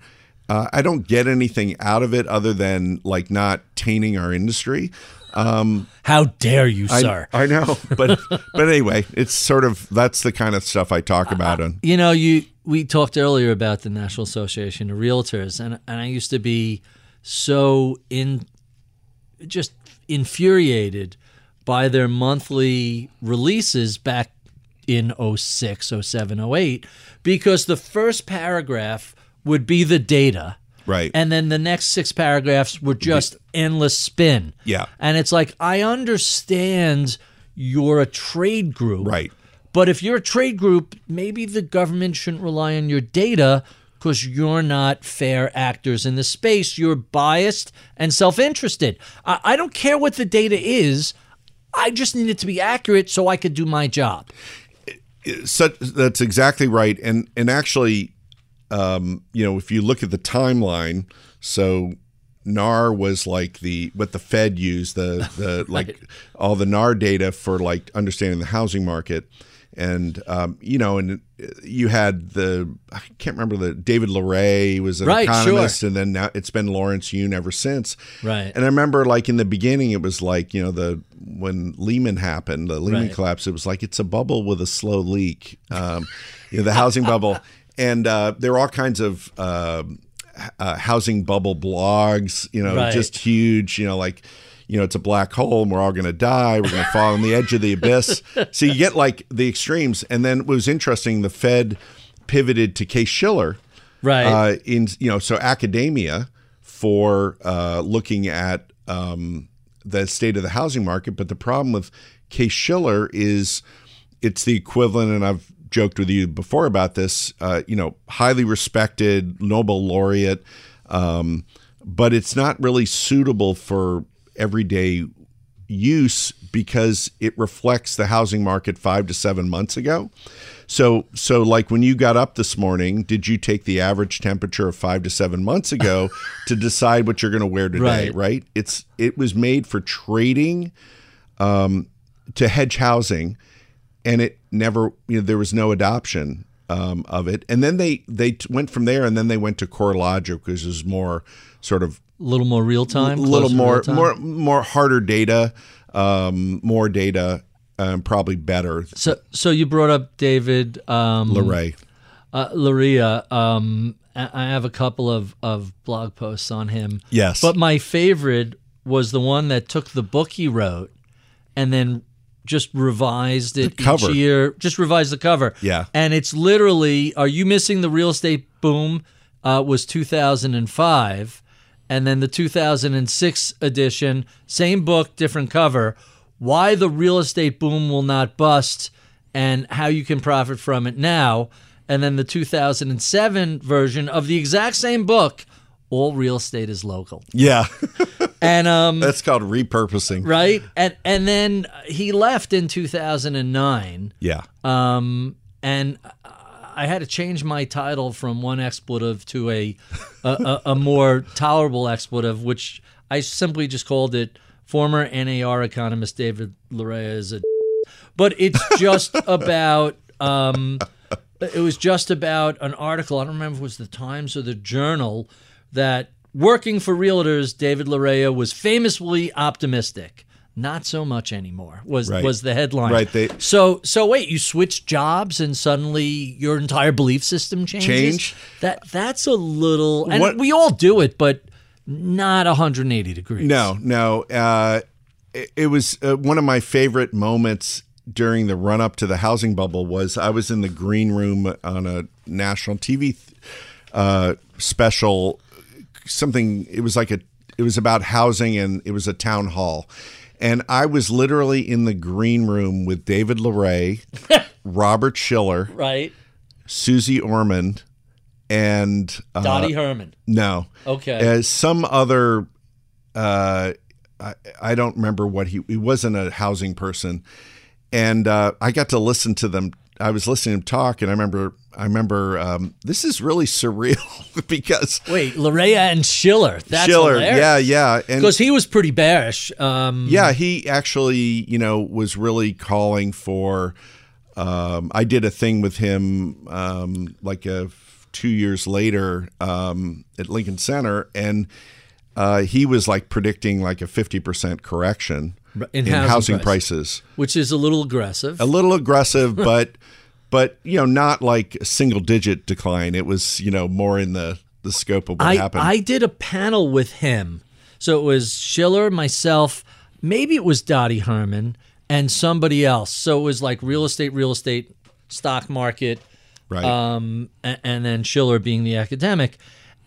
Uh, I don't get anything out of it other than like not tainting our industry. How dare you, I, sir? I know, but but anyway, it's sort of that's the kind of stuff I talk about. And you know, you we talked earlier about the National Association of Realtors, and and I used to be so in just infuriated by their monthly releases back in 06, 07, 08, because the first paragraph would be the data. Right. And then the next six paragraphs were just endless spin. Yeah. And it's like, I understand you're a trade group. Right. But if you're a trade group, maybe the government shouldn't rely on your data because you're not fair actors in the space. You're biased and self interested. I, I don't care what the data is. I just need it to be accurate so I could do my job. such that's exactly right and and actually um you know if you look at the timeline so NAR was like the what the Fed used the the like all the NAR data for like understanding the housing market and um, you know and you had the I can't remember the David Lereah was an Right, sure. economist and then now it's been Lawrence Yun ever since Right. and I remember like in the beginning it was like you know the when Lehman happened the Lehman Right. collapse it was like it's a bubble with a slow leak um, you know the housing bubble and uh, there are all kinds of uh, uh, housing bubble blogs. You know, Right. just huge. You know, like you know, it's a black hole, and we're all going to die. We're going to fall on the edge of the abyss. So you get like the extremes. And then it was interesting. The Fed pivoted to Case Shiller Right. uh, in you know so academia for uh, looking at um, the state of the housing market. But the problem with Case Shiller is it's the equivalent, and I've joked with you before about this. Uh, you know, highly respected Nobel laureate, um, but it's not really suitable for everyday use because it reflects the housing market five to seven months ago. So, so like when you got up this morning, did you take the average temperature of five to seven months ago to decide what you're going to wear today? Right. Right. It's it was made for trading, um, to hedge housing, and it never you know there was no adoption um, of it. And then they they t- went from there, and then they went to CoreLogic, which is more sort of a little more real time. a little more real-time? more more harder data, um, more data, um, probably better. So, so you brought up David um, uh, Lereah. Um, I I have a couple of, of blog posts on him. Yes. But my favorite was the one that took the book he wrote and then just revised it The cover. each year. Just revised the cover. Yeah. And it's literally, are you missing the real estate boom? Uh, was 2005. And then the 2006 edition, same book, different cover. Why the real estate boom will not bust and how you can profit from it now. And then the 2007 version of the exact same book, all real estate is local. Yeah, And um, that's called repurposing. right, and and then he left in 2009. Yeah, Um, and I had to change my title from one expletive to a a, a, more tolerable expletive, which I simply just called it. Former NAR economist David Lereah is a, but it's just about. Um, it was just about an article. I don't remember if it was the Times or the Journal that working for realtors, David Lereah was famously optimistic. Not so much anymore. Was Right. was the headline? Right, they- so so wait, you switch jobs and suddenly your entire belief system changes. Change? That that's a little, and What- we all do it, but not 180 degrees. no, no. Uh, it, it was uh, one of my favorite moments during the run up to the housing bubble. Was I was in the green room on a national TV uh, special, something. It was like a. It was about housing, and it was a town hall. And I was literally in the green room with David Lereah, Robert Shiller, right? Suze Orman, and uh, Dottie Herman. no, Okay. uh, some other. Uh, I, I don't remember what he. He wasn't a housing person, and uh, I got to listen to them. I was listening to him talk, and I remember. I remember um, this is really surreal because Wait, Lereah and Shiller. That's Shiller, hilarious. yeah, yeah, Because he was pretty bearish. Um, Yeah, he actually, you know, was really calling for. Um, I did a thing with him um, like a, two years later um, at Lincoln Center, and uh, he was like predicting like a fifty percent correction in in, housing housing, prices. prices. which is a little aggressive. A little aggressive, but but you know, not like a single digit decline. It was you know more in the the scope of what I, happened. I did a panel with him. So it was Shiller, myself, maybe it was Dottie Herman, and somebody else. So it was like real estate, real estate, stock market, right. um, and, and then Shiller being the academic.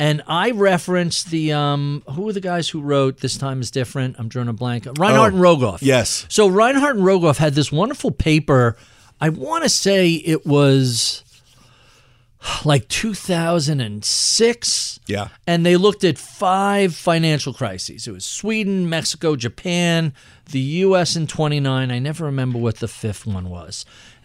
And I referenced the um, who are the guys who wrote "This Time Is Different." I'm drawing a blank. Reinhart Oh, and Rogoff. yes. So Reinhart and Rogoff had this wonderful paper. I want to say it was like 2006. Yeah. And they looked at five financial crises. It was Sweden, Mexico, Japan, the US in 29. I never remember what the fifth one was.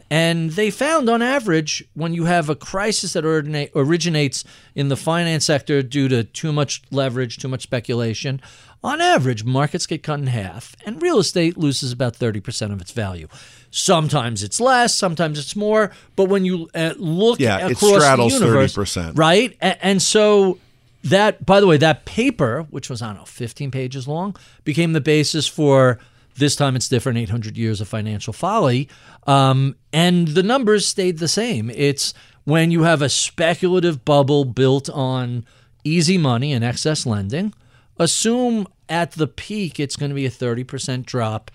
And they found on average, when you have a crisis that ordinate, originates in the finance sector due to too much leverage, too much speculation, on average, markets get cut in half and real estate loses about 30% of its value. Sometimes it's less, sometimes it's more. But when you uh, look Yeah, it across straddles the universe, 30%. right? And so that, by the way, that paper, which was I don't know, 15 pages long, became the basis for this time it's different 800 years of financial folly. Um, and the numbers stayed the same. It's when you have a speculative bubble built on easy money and excess lending, assume at the peak it's going to be a 30% drop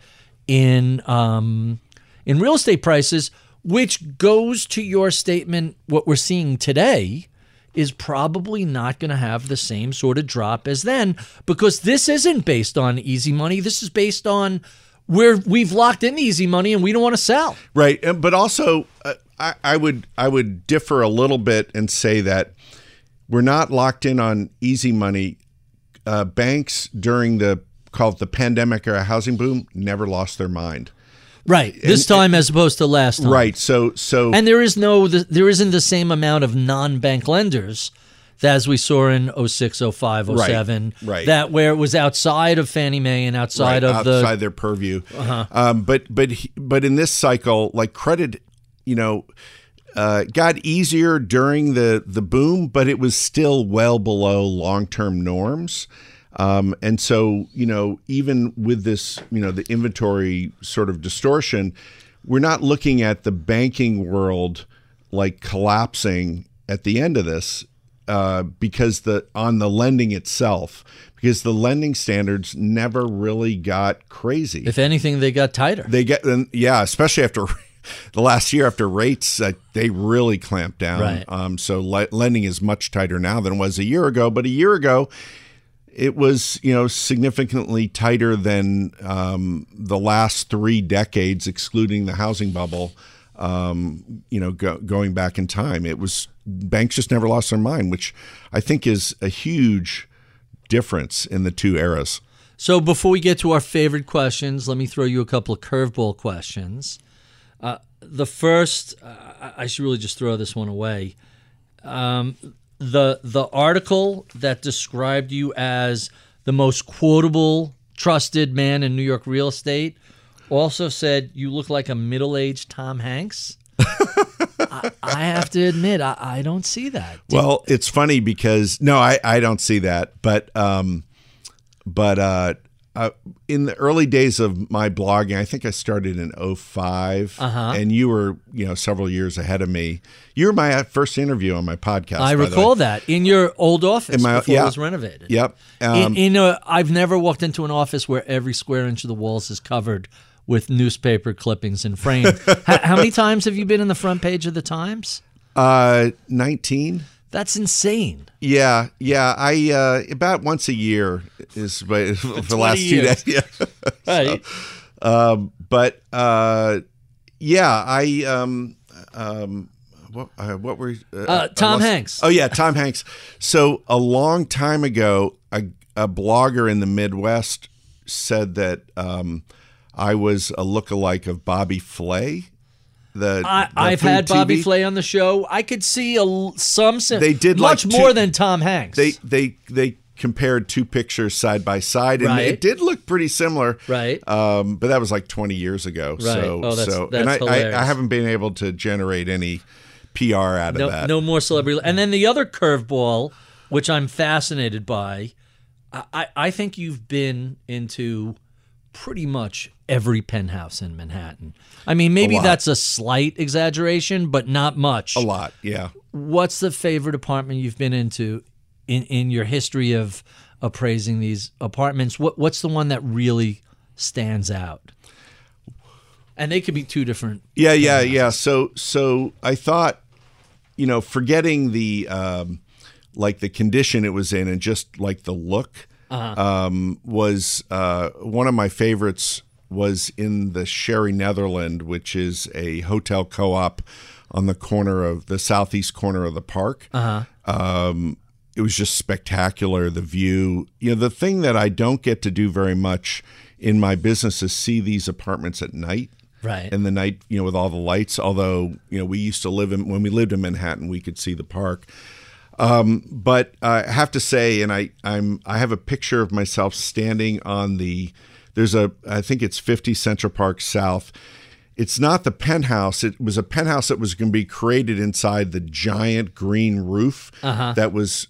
in um, in real estate prices, which goes to your statement what we're seeing today is probably not going to have the same sort of drop as then because this isn't based on easy money. This is based on where we've locked in easy money and we don't want to sell. Right, but also uh, I, I would I would differ a little bit and say that we're not locked in on easy money. Uh, banks during the called the pandemic or a housing boom never lost their mind. Right. This And- time as opposed to last time. Right. So so And there is no there isn't the same amount of non-bank lenders as we saw in 06, 05, 07. right. That where it was outside of Fannie Mae and outside right, of outside the Uh-huh. their purview. Um, but but but in this cycle, like credit, you know, uh, got easier during the the boom, but it was still well below long term norms. Um, and so, you know, even with this, you know, the inventory sort of distortion, we're not looking at the banking world like collapsing at the end of this uh, because the on the lending itself, because the lending standards never really got crazy. if anything they got tighter. They get, and yeah, especially after the last year after rates, uh, they really clamped down. Right. Um, so le- lending is much tighter now than it was a year ago. But a year ago, it was you know significantly tighter than um, the last three decades, excluding the housing bubble. Um, you know, go, going back in time, it was banks just never lost their mind, which I think is a huge difference in the two eras. So before we get to our favorite questions, let me throw you a couple of curveball questions. Uh, the first, uh, I- should really just throw this one away. Um, the the article that described you as the most quotable, trusted man in New York real estate also said you look like a middle aged Tom Hanks. I, I have to admit, I, I don't see that. Well, it's funny because no, I, I don't see that, but um, but uh, uh, in the early days of my blogging, I think I started in 5 Uh-huh. and you were you know several years ahead of me. You were my first interview on my podcast. I recall that in your old office In my- before yeah. it was renovated. Yep. In, Um, in a, I've never walked into an office where every square inch of the walls is covered with newspaper clippings and framed. how, how many times have you been in the front page of the Times? uh, 19. That's insane. Yeah, yeah. I uh, about once a year is my, for the 20 last two days. Yeah. Right. Um, but uh, yeah, I um, um, what uh, what were uh, Uh, Tom lost- Hanks. Oh yeah, Tom Hanks. So a long time ago, a, a blogger in the Midwest said that um, I was a lookalike of Bobby Flay. The, I, food had Bobby Flay on the show. I could see a, some. They did much like two- more than Tom Hanks. They they they compared two pictures side by side, and Right. it did look pretty similar. Right. Um, but that was like 20 years ago. So, Oh, that's- so, that's and I, I. I haven't been able to generate any PR out of no, that. no more celebrity. And then the other curveball, which I'm fascinated by, I, I think you've been into pretty much every penthouse in Manhattan. I mean, maybe that's a slight exaggeration, but not much. A lot, yeah. What's the favorite apartment you've been into in, in your history of appraising these apartments? What What's the one that really stands out? And they could be two different. Yeah, yeah, yeah. So, so I thought, you know, forgetting the um, like the condition it was in and just like the look um, was uh, one of my favorites. Was in the Sherry Netherland, which is a hotel co-op on the corner of the southeast corner of the park. Um, it was just spectacular. The view, you know, the thing that I don't get to do very much in my business is see these apartments at night Right. in the night, you know, with all the lights. Although, you know, we used to live in when we lived in Manhattan, we could see the park. Um, but I have to say, and I, I'm I have a picture of myself standing on the. There's a I think it's 50 Central Park South. It's not the penthouse. It was a penthouse that was going to be created inside the giant green roof that was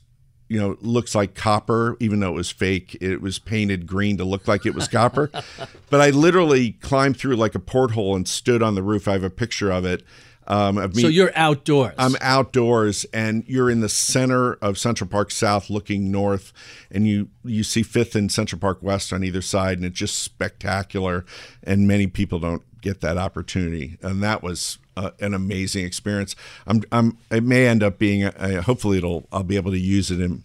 you know, looks like copper, even though it was fake. It was painted green to look like it was copper. but I literally climbed through like a porthole and stood on the roof. I have a picture of it. Um, me, So you're outdoors. I'm outdoors, and you're in the center of Central Park South, looking north, and you you see Fifth and Central Park West on either side, and it's just spectacular. And many people don't get that opportunity, and that was uh, an amazing experience. I'm, I'm it may end up being, a, hopefully, it'll I'll be able to use it in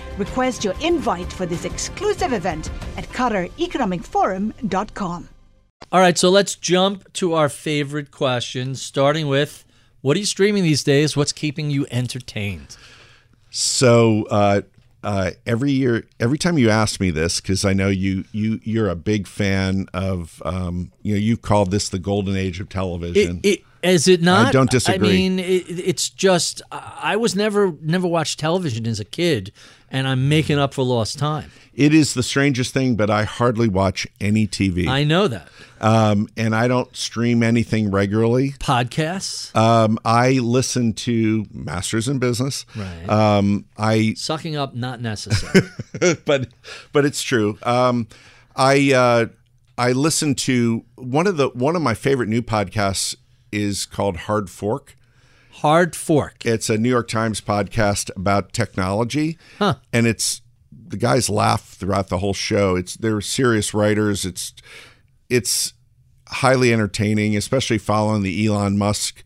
Request your invite for this exclusive event at QatarEconomicForum.com. All right, so let's jump to our favorite questions, starting with what are you streaming these days? What's keeping you entertained? So uh, uh, every year, every time you ask me this, because I know you you you're a big fan of, um, you know, you've called this the golden age of television. It, it, is it not? I don't disagree. I mean, it, it's just I I was never never watched television as a kid, and I'm making up for lost time. It is the strangest thing, but I hardly watch any TV, I know that um, and I don't stream anything regularly. podcasts, Um, I listen to Masters in Business. Right. Um, I sucking up not necessary. but but it's true. Um, I uh, I listen to one of the one of my favorite new podcasts is called Hard Fork. Hard fork. It's a New York Times podcast about technology, and it's the guys laugh throughout the whole show. It's they're serious writers. It's it's highly entertaining, especially following the Elon Musk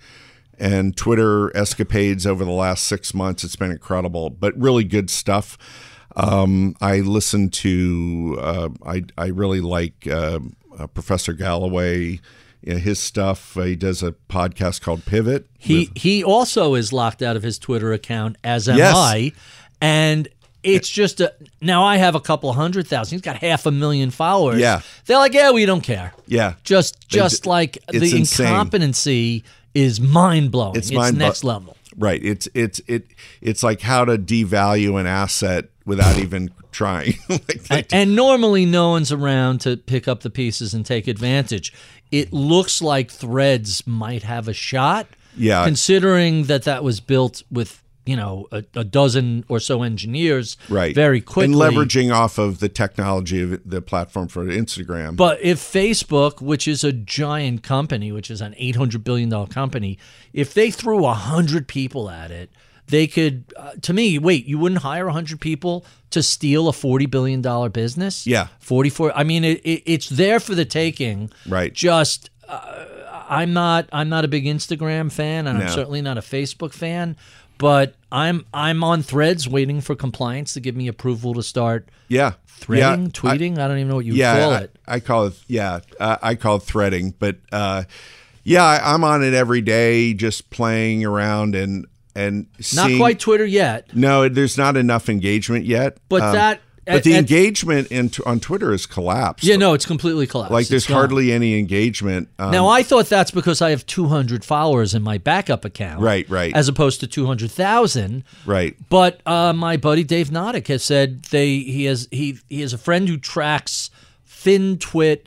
and Twitter escapades over the last six months. It's been incredible, but really good stuff. Um, I listen to. Uh, I I really like uh, uh, Professor Galloway. You know, his stuff. Uh, he does a podcast called Pivot. He he also is locked out of his Twitter account, as am Yes. I, and it's just a now I have a couple hundred thousand. He's got half a million followers. Yeah. they're like, yeah, we don't care. Yeah, Just just d- like the insane. incompetency is mind blowing. It's, It's mind next bu- level. Right. It's it's it it's like how to devalue an asset without even trying. like And, and normally no one's around to pick up the pieces and take advantage. It looks like Threads might have a shot. Yeah. Considering that that was built with, you know, a, a dozen or so engineers right. very quickly. And leveraging off of the technology of the platform for Instagram. But if Facebook, which is a giant company, which is an $800 billion company, if they threw 100 people at it, they could, uh, to me, wait, you wouldn't hire 100 people to steal a $40 billion business? Yeah. 44. I mean, it, it, it's there for the taking. Right. Just, uh, I'm not, I'm not a big Instagram fan, and I'm certainly not a Facebook fan. But I'm I'm on Threads waiting for compliance to give me approval to start yeah. threading, yeah, tweeting. I, don't even know what you yeah, call I, it. I call it yeah, uh, I call it threading, but uh, yeah, I, I'm on it every day, just playing around and and Not quite Twitter yet. No, there's not enough engagement yet. But Um, that- but at- the at- engagement in, on Twitter has collapsed. Yeah, no, it's completely collapsed. like there's hardly any engagement. Um, Now I thought that's because I have 200 followers in my backup account, Right, right. as opposed to 200,000. right. But uh, my buddy Dave Nadig has said they he has he he has a friend who tracks FinTwit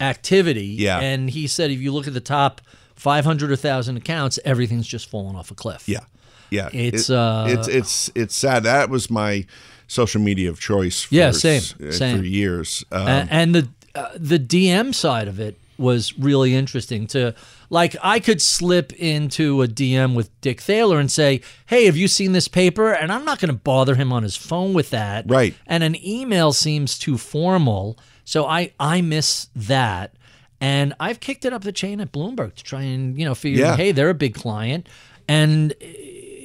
activity, Yeah. and he said if you look at the top 500 or 1,000 accounts, everything's just fallen off a cliff. Yeah, yeah. It's, It- uh, it's it's it's sad. That was my social media of choice. For, Yeah, same, uh, same. for years. Um, A- and the uh, the DM side of it was really interesting to like I could slip into a DM with Dick Thaler and say, "Hey, have you seen this paper?" and I'm not going to bother him on his phone with that. Right. And an email seems too formal, so I I miss that. And I've kicked it up the chain at Bloomberg to try and, you know, figure Yeah. hey, they're a big client and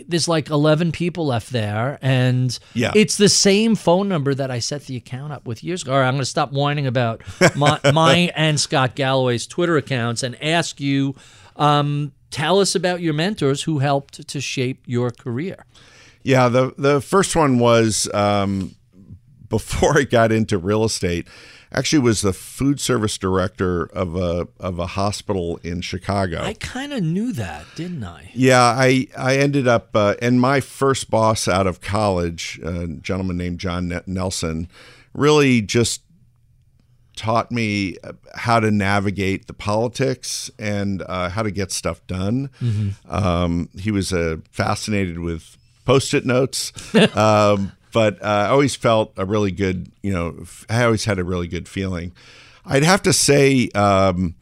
there's like 11 people left there and Yeah. it's the same phone number that I set the account up with years ago. All right, I'm going to stop whining about my, my and Scott Galloway's Twitter accounts and ask you um, tell us about your mentors who helped to shape your career. yeah, the the first one was um, before I got into real estate. Actually was the food service director of a of a hospital in Chicago. I kind of knew that, didn't I? Yeah, I I ended up uh, and my first boss out of college, a gentleman named John Nelson, really just taught me how to navigate the politics and uh, how to get stuff done. Um, he was uh, fascinated with post-it notes, um, but uh, I always felt a really good, you know, I always had a really good feeling. I'd have to say. Um,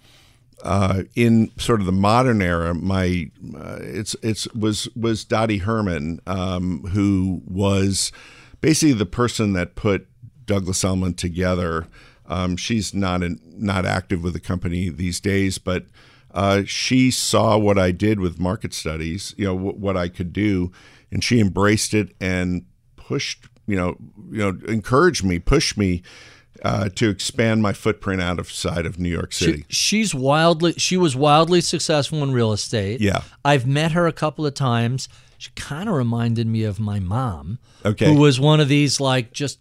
uh, in sort of the modern era, my uh, it's it's was was Dottie Herman, um, who was basically the person that put Douglas Elliman together. Um, she's not in, not active with the company these days, but uh, she saw what I did with market studies, you know, w- what I could do, and she embraced it and pushed, you know, you know, encouraged me, pushed me uh, to expand my footprint out of side of New York City. She, she's wildly. She was wildly successful in real estate. Yeah. I've met her a couple of times. She kind of reminded me of my mom. Okay. Who was one of these like just.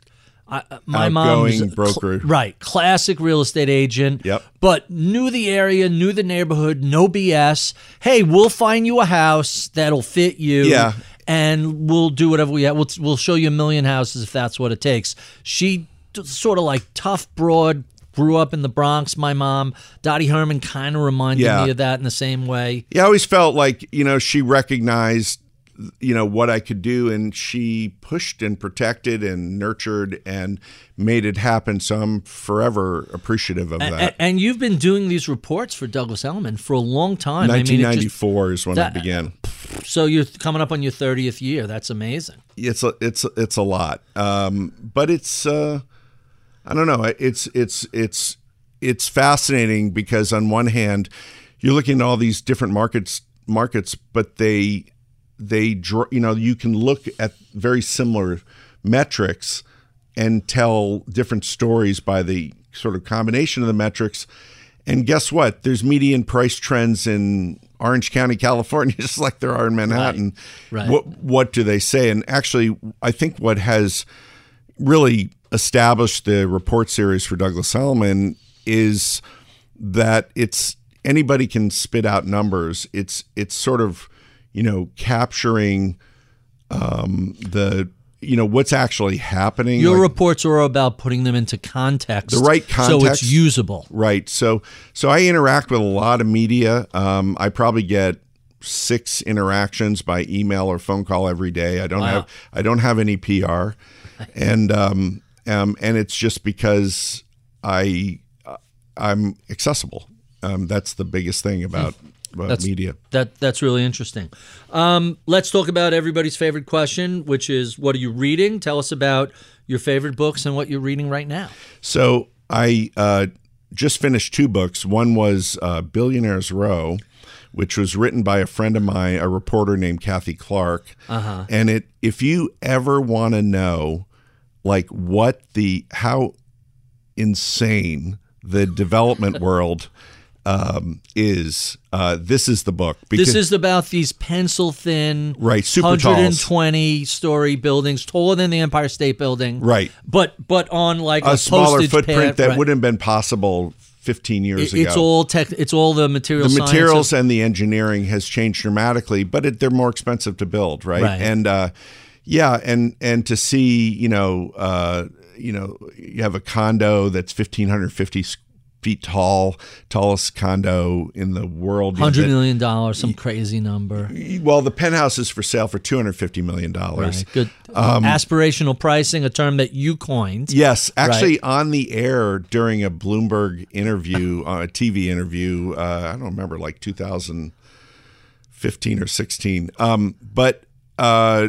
I, uh, my mom was Outgoing a broker. right? Classic real estate agent. Yep. But knew the area, knew the neighborhood, no BS. Hey, we'll find you a house that'll fit you. Yeah. And we'll do whatever we have. We'll, we'll show you a million houses if that's what it takes. She sort of like tough, broad, grew up in the Bronx. My mom, Dottie Herman, kind of reminded Yeah. me of that in the same way. Yeah, I always felt like you know she recognized you know what I could do, and she pushed and protected and nurtured and made it happen. So I'm forever appreciative of that. and you've been doing these reports for Douglas Elliman for a long time. I mean, just- 1994 is when that- I began. so you're coming up on your 30th year. That's amazing. It's a it's it's a lot, um, but it's uh, I don't know. It's it's it's it's fascinating because on one hand, you're looking at all these different markets markets, but they they draw you know you can look at very similar metrics and tell different stories by the sort of combination of the metrics. And guess what? There's median price trends in Orange County, California, just like there are in Manhattan. Right. What what do they say? And actually, I think what has really established the report series for Douglas Elliman is that it's anybody can spit out numbers. It's it's sort of you know capturing um, the you know what's actually happening. Your like- reports are about putting them into context. The right context, So it's usable. Right. So so I interact with a lot of media. Um, I probably get six interactions by email or phone call every day. I don't Wow. have I don't have any PR, and um, um, and it's just because I I'm accessible. Um, that's the biggest thing about, about That's- media. That that's really interesting. Um, let's talk about everybody's favorite question, which is what are you reading? Tell us about your favorite books and what you're reading right now. So I uh, just finished two books. One was uh, Billionaires Row, which was written by a friend of mine, a reporter named Kathy Clarke. Uh-huh. And it, if you ever want to know, like what the how insane the development world um, is, uh, this is the book. This is about these pencil thin, Right, super talls. 120 story buildings, taller than the Empire State Building. Right. But but on like a, a smaller postage footprint pad, that right. wouldn't have been possible 15 years It- ago. It's all tech. It's all the material. the materials and the engineering has changed dramatically, but it, they're more expensive to build, right? Right. And uh, yeah, and and to see, you know, uh, you know, you have a condo that's fifteen hundred fifty feet tall, tallest condo in the world. Hundred million dollars, some crazy number. Well, the penthouse is for sale for two hundred fifty million dollars. Right. Good Um, aspirational pricing, a term that you coined. Yes, actually, on the air during a Bloomberg interview, uh, a TV interview, uh, I don't remember, like 2015 or 16. Um, but uh,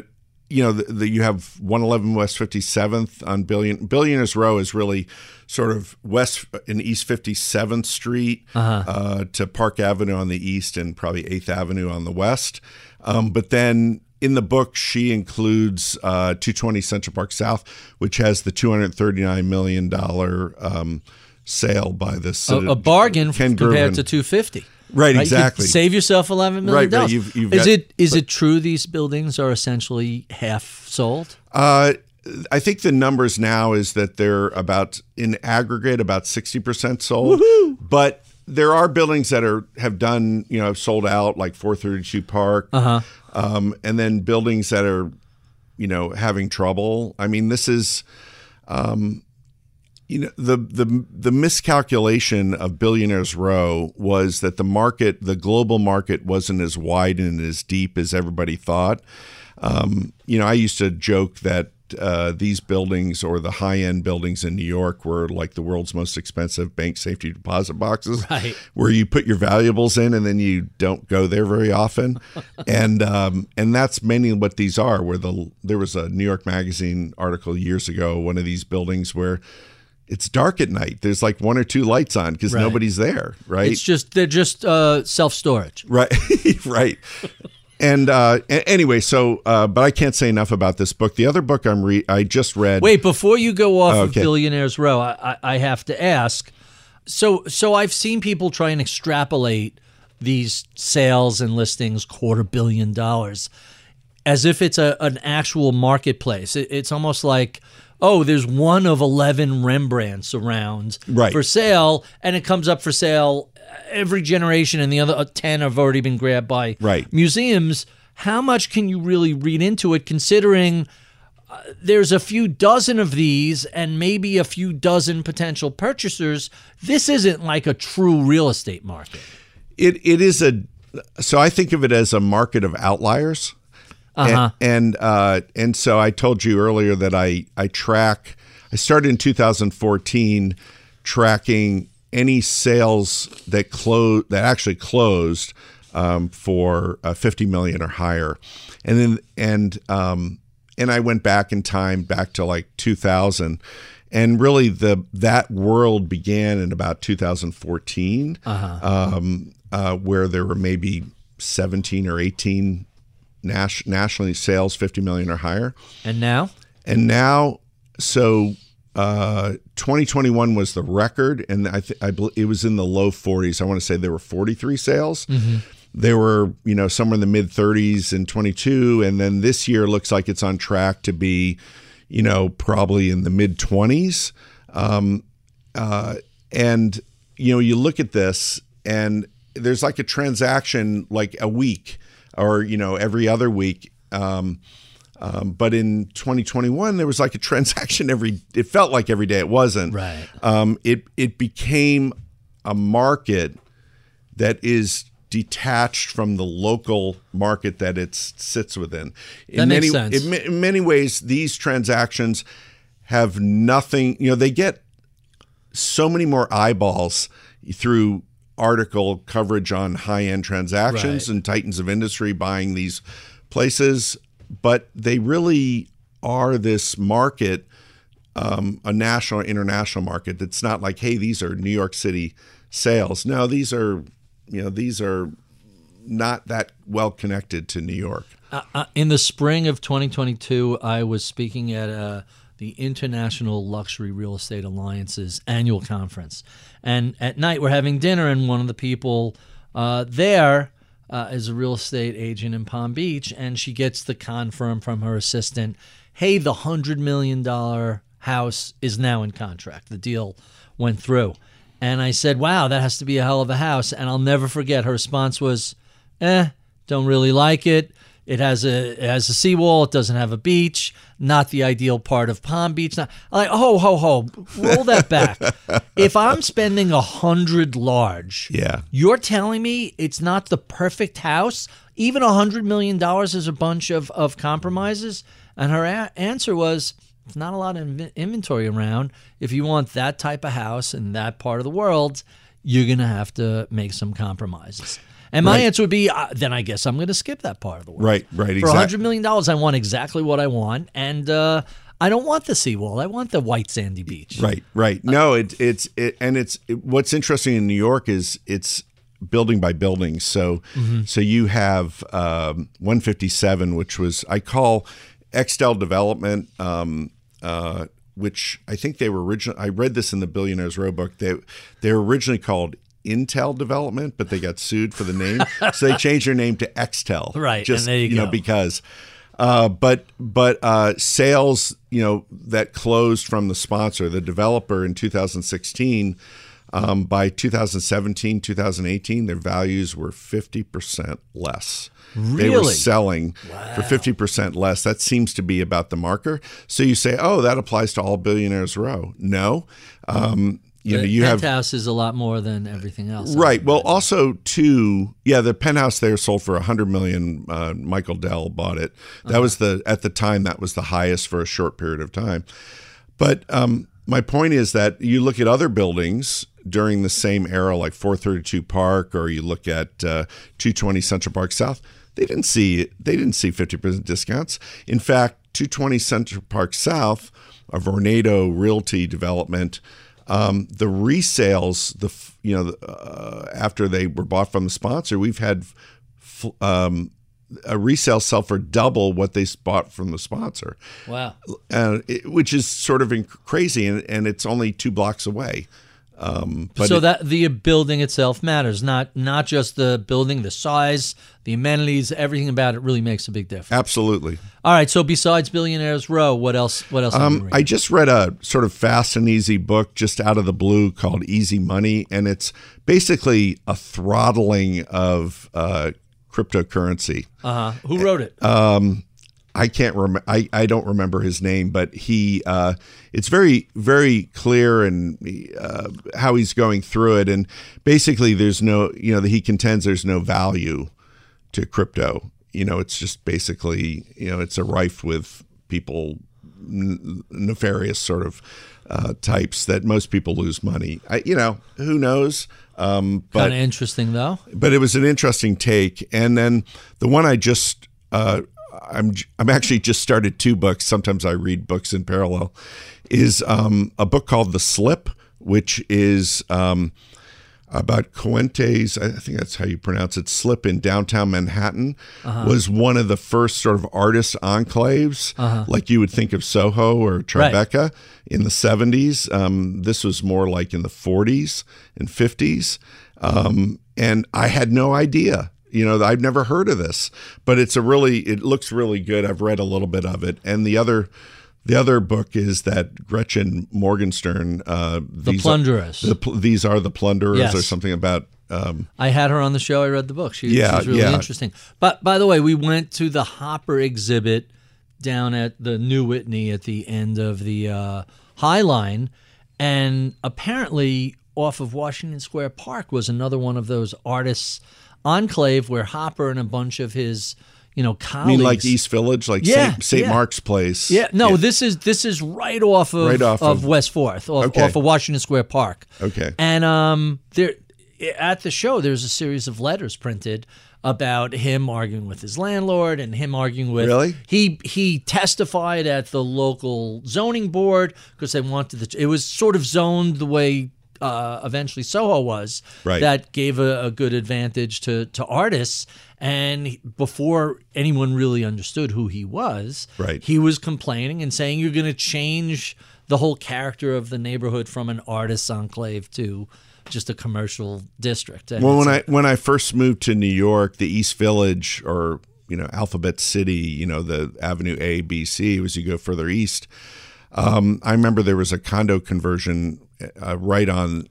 you know, the, the, you have 111 West 57th on Billion Billionaires Row is really sort of west and East 57th Street uh to Park Avenue on the east and probably 8th Avenue on the west. Um, but then in the book, she includes uh, 220 Central Park South, which has the 239 million dollar um, sale by this A, a bargain Ken compared Griffin. to 250. Right, You exactly. save yourself 11 million Right, right, dollars. you've- you've is got- it is it true these buildings are essentially half sold? Uh, I think the numbers now is that they're about in aggregate about sixty percent sold. But there are buildings that are have done you know have sold out like 432 Park, uh-huh. um, and then buildings that are you know having trouble. I mean, this is. Um, you know the the the miscalculation of billionaires row was that the market the global market wasn't as wide and as deep as everybody thought um, you know i used to joke that uh, these buildings or the high end buildings in New York were like the world's most expensive bank safety deposit boxes, right. where you put your valuables in and then you don't go there very often, and um, and that's mainly what these are. Where the there was a New York Magazine article years ago, one of these buildings where it's dark at night. There's like one or two lights on because Right. nobody's there, right? It's just they're just uh, self storage. Right, right. And uh, anyway, so uh, but I can't say enough about this book. The other book I'm re- I just read. Wait, before you go off of Billionaires Row, I, I, have to ask. So, so I've seen people try and extrapolate these sales and listings, quarter billion dollars, as if it's a an actual marketplace. It, it's almost like, oh, there's one of eleven Rembrandts around Right. for sale, and it comes up for sale every generation, and the other uh, ten have already been grabbed by Right. museums. How much can you really read into it, considering? there's a few dozen of these and maybe a few dozen potential purchasers. This isn't like a true real estate market. It it is a so I think of it as a market of outliers. Uh-huh. And and, uh, and so I told you earlier that I I track. I started in 2014 tracking any sales that close that actually closed um, for uh, 50 million or higher, and then and um, and I went back in time back to like 2000. And really, the that world began in about 2014, um, uh, where there were maybe 17 or 18 nas- nationally sales 50 million or higher. And now, And now, so uh, 2021 was the record, and I, th- I bel it was in the low 40s. I want to say there were 43 sales. There were, you know, somewhere in the mid 30s in 22, and then this year looks like it's on track to be, you know, probably in the mid 20s. Um, uh, and you know, you look at this, and there's like a transaction like a week, or you know, every other week. Um, um, but in 2021, there was like a transaction every. It felt like every day. It wasn't. Right. Um, it it became a market that is detached from the local market that it sits within. In That makes many, sense. In, in many ways, these transactions have nothing. You know, they get so many more eyeballs through article coverage on high end transactions Right. and titans of industry buying these places, but they really are this market, um, a national or international market. That's not like, hey, these are New York City sales. No, these are, you know, these are not that well connected to New York. uh, in the spring of 2022, I was speaking at uh, the International Luxury Real Estate Alliance's annual conference. And at night, we're having dinner, and one of the people uh, there uh, is a real estate agent in Palm Beach, and she gets the confirm from her assistant hey, the $100 million house is now in contract. The deal went through. And I said, wow, that has to be a hell of a house. And I'll never forget her response was, eh, don't really like it. It has a it has a seawall. It doesn't have a beach. Not the ideal part of Palm Beach. Not I'm like ho ho ho. Roll that back. if I'm spending a hundred large, Yeah. you're telling me it's not the perfect house. Even a hundred million dollars is a bunch of of compromises. And her a- answer was, "It's not a lot of inv- inventory around. If you want that type of house in that part of the world, you're gonna have to make some compromises." And my Right. answer would be, uh, then I guess I'm going to skip that part of the world. Right, right, For exact- $100 million, I want exactly what I want. And uh, I don't want the seawall. I want the white sandy beach. Right, right. No, it, it's it, and it's it, what's interesting in New York is it's building by building. So, so you have um, 157, which was I call Extell Development, um, uh, which I think they were originally. I read this in the Billionaires Row book. They they were originally called. Intel Development, but they got sued for the name, so they changed their name to Extell. Right, just and there you know go. because Uh, but but uh, sales, you know, that closed from the sponsor, the developer in 2016. Um, by 2017, 2018, their values were 50% less. Really? They were selling for 50% less. That seems to be about the marker. So you say, oh, that applies to all billionaires row. No. Um, you know, The you have penthouse is a lot more than everything else. Right. Well, also too, yeah, the penthouse there sold for a hundred million. Uh, Michael Dell bought it. That was the at the time that was the highest for a short period of time. But um, my point is that you look at other buildings during the same era, like 432 Park, or you look at uh, 220 Central Park South. They didn't see they didn't see 50% discounts. In fact, 220 Central Park South, a Vornado Realty development, um, the resales, the you know uh, after they were bought from the sponsor, we've had um, a resale sell for double what they bought from the sponsor, Wow. uh, it, which is sort of inc- crazy, and, and it's only two blocks away. Um, but so it- that the building itself matters, not not just the building, the size, the amenities, everything about it really makes a big difference. absolutely. All right. So besides Billionaires Row, what else? What else? Um. I just read a sort of fast and easy book just out of the blue called Easy Money, and it's basically a throttling of uh, cryptocurrency. uh-huh. Who wrote it? I can't remember. I, I don't remember his name, but he. Uh, it's very very clear and uh, how he's going through it, and basically there's no you know he contends there's no value to crypto. You know, it's just basically you know it's a rife with people n- nefarious sort of uh, types that most people lose money. I, you know, who knows? Um, but kind of interesting though. but it was an interesting take. And then the one I just uh, I'm I'm actually just started two books. Sometimes I read books in parallel. Is um, a book called The Slip, which is um, about Coenties. I think that's how you pronounce it. Slip in downtown Manhattan was one of the first sort of artist enclaves, like you would think of Soho or Tribeca in the 70s. Um, this was more like in the 40s and 50s. Um, and I had no idea. You know, I've never heard of this, but it's a really, it looks really good. I've read a little bit of it. And the other, the other book is that Gretchen Morgenstern, uh, The these Plunderers. Are, the, these are the plunderers, Yes. or something about. Um, I had her on the show. I read the book. She, Yeah, she's really yeah. interesting. But by the way, we went to the Hopper exhibit down at the New Whitney at the end of the uh, High Line, and apparently off of Washington Square Park was another one of those artists enclave where Hopper and a bunch of his you know I colleagues. mean, like East Village, like Yeah, St. St. yeah. Mark's Place. Yeah, no, this is this is right off of Right off of, of- West Fourth, off, Okay. off of Washington Square Park. Okay. And um, there at the show, there's a series of letters printed about him arguing with his landlord and him arguing with. Really? He he testified at the local zoning board because they wanted the. It was sort of zoned the way. Uh, eventually, Soho was Right. that gave a, a good advantage to to artists. And before anyone really understood who he was, Right. he was complaining and saying you're going to change the whole character of the neighborhood from an artist's enclave to just a commercial district. And Well, when I when I first moved to New York, the East Village or you know Alphabet City, you know the Avenue A, B, C, as you go further east. Um, I remember there was a condo conversion uh, right on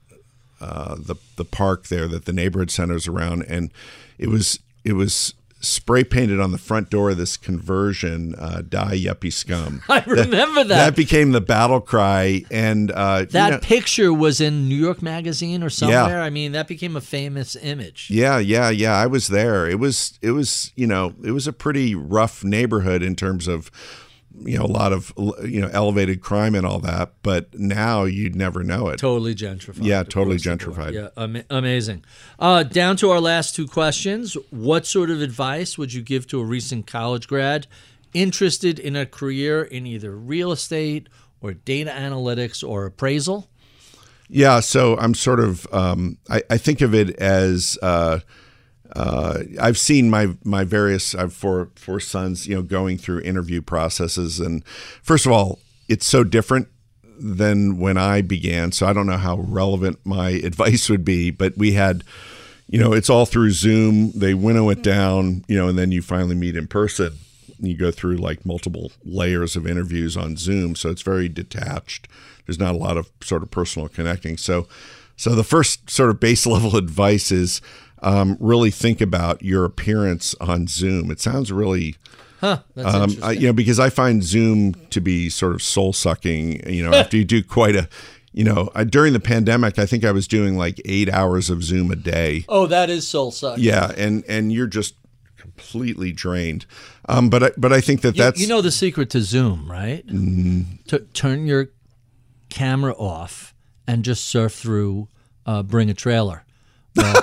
uh, the the park there that the neighborhood centers around, and it was it was spray painted on the front door of this conversion, uh, "Die Yuppie Scum." I remember that. That became the battle cry, and uh, you That know- picture was in New York Magazine or somewhere. I mean, that became a famous image. Yeah, yeah, yeah. I was there. It was, it was, you know, it was a pretty rough neighborhood in terms of, you know, a lot of, you know, elevated crime and all that. But now you'd never know it. Totally gentrified. Yeah, totally gentrified. Yeah, ama- amazing. Uh, down to our last two questions. What sort of advice would you give to a recent college grad interested in a career in either real estate or data analytics or appraisal? Yeah, so I'm sort of, um, I, I think of it as, uh, uh, I've seen my my various, I have four four sons, you know, going through interview processes, and first of all, it's so different than when I began. So I don't know how relevant my advice would be, but we had, you know, it's all through Zoom. They winnow it down, you know, and then you finally meet in person. you go through like multiple layers of interviews on Zoom, so it's very detached. There's not a lot of sort of personal connecting. So, so the first sort of base level advice is um, really think about your appearance on Zoom. It sounds really Huh. That's um. I, you know, because I find Zoom to be sort of soul sucking. You know, after you do quite a, you know, I, during the pandemic, I think I was doing like eight hours of Zoom a day. oh, that is soul sucking. Yeah, and and you're just completely drained. Um, but I, but I think that You, that's you know the secret to Zoom, right? Mm. To turn your camera off and just surf through uh, Bring a Trailer. Well,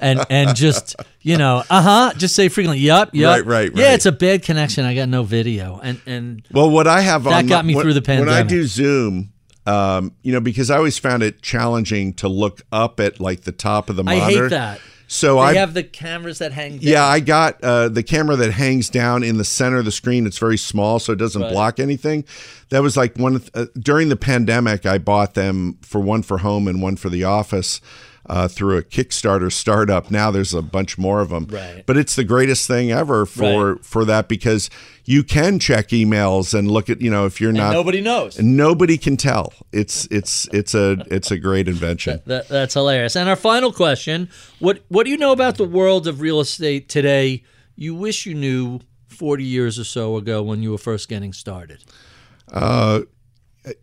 and and just you know, uh huh. Just say frequently, "Yup, yup." Right, right, Yeah, right. it's a bad connection. I got no video, and and Well, what I have That on got me when- through the pandemic. When I do Zoom, um, you know, because I always found it challenging to look up at like the top of the I monitor. hate that. So They I have the cameras that hang. Down. Yeah, I got uh, the camera that hangs down in the center of the screen. It's very small, so it doesn't Right. block anything. That was like one uh, during the pandemic. I bought them for one for home and one for the office. Uh, through a Kickstarter startup, now there's a bunch more of them. Right. But it's the greatest thing ever for Right. for that because you can check emails and look at you know if you're And not nobody knows. nobody can tell. It's it's it's a it's a great invention. That, that's hilarious. And our final question: What what do you know about the world of real estate today? You wish you knew forty years or so ago when you were first getting started.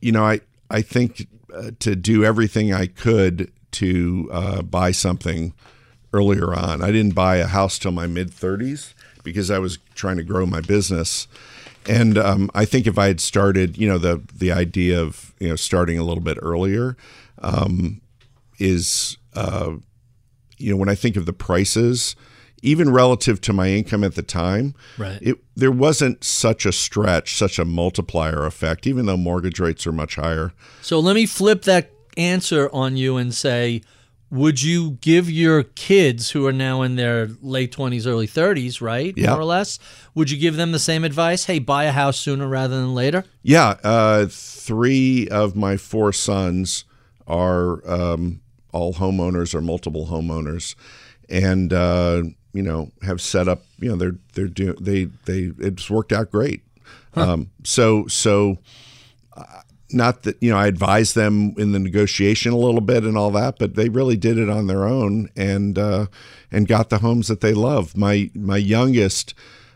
you know, I I think uh, to do everything I could to uh, buy something earlier on. I didn't buy a house till my mid 30s because I was trying to grow my business. And um, I think if I had started, you know, the the idea of you know starting a little bit earlier um, is, uh, you know, when I think of the prices, even relative to my income at the time, Right. it there wasn't such a stretch, such a multiplier effect, even though mortgage rates are much higher. So let me flip that answer on you and say, would you give your kids who are now in their late twenties, early thirties, right, Yeah. more or less, would you give them the same advice? Hey, buy a house sooner rather than later. Yeah, uh, three of my four sons are um, all homeowners or multiple homeowners, and uh, you know have set up. You know they're they're doing they they it's worked out great. Um, so so not that you know I advised them in the negotiation a little bit and all that, but they really did it on their own and uh, and got the homes that they love. My my youngest,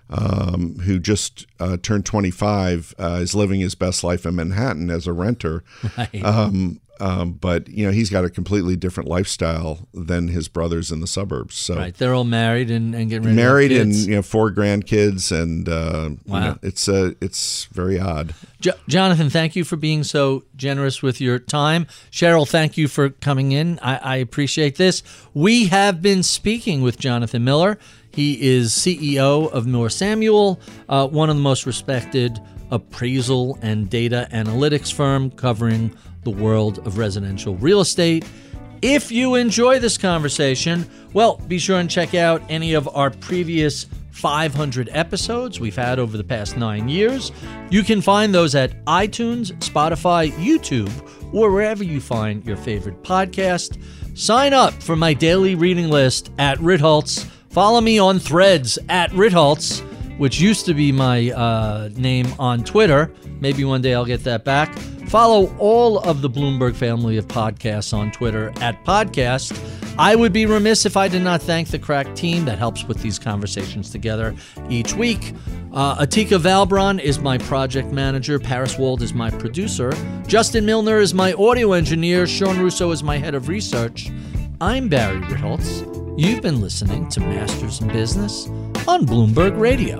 um, who just uh, turned 25, uh, is living his best life in Manhattan as a renter. Right. Um, um, but you know he's got a completely different lifestyle than his brothers in the suburbs. So right. They're all married and, and getting ready to have married and you know four grandkids, and uh, you Wow. know, it's uh, it's very odd. Jo- Jonathan, thank you for being so generous with your time. Cheryl, thank you for coming in. I, I appreciate this. We have been speaking with Jonathan Miller. He is CEO of Miller Samuel, uh, one of the most respected appraisal and data analytics firm covering the world of residential real estate. If you enjoy this conversation, well, be sure and check out any of our previous 500 episodes we've had over the past nine years. You can find those at iTunes, Spotify, YouTube, or wherever you find your favorite podcast. Sign up for my daily reading list at Ritholtz. Follow me on threads at Ritholtz, which used to be my uh, name on Twitter. Maybe one day I'll get that back. Follow all of the Bloomberg family of podcasts on Twitter at podcast. I would be remiss if I did not thank the crack team that helps put these conversations together each week. Uh, Atika Valbrun is my project manager. Paris Wald is my producer. Justin Milner is my audio engineer. Sean Russo is my head of research. I'm Barry Ritholtz. You've been listening to Masters in Business on Bloomberg Radio.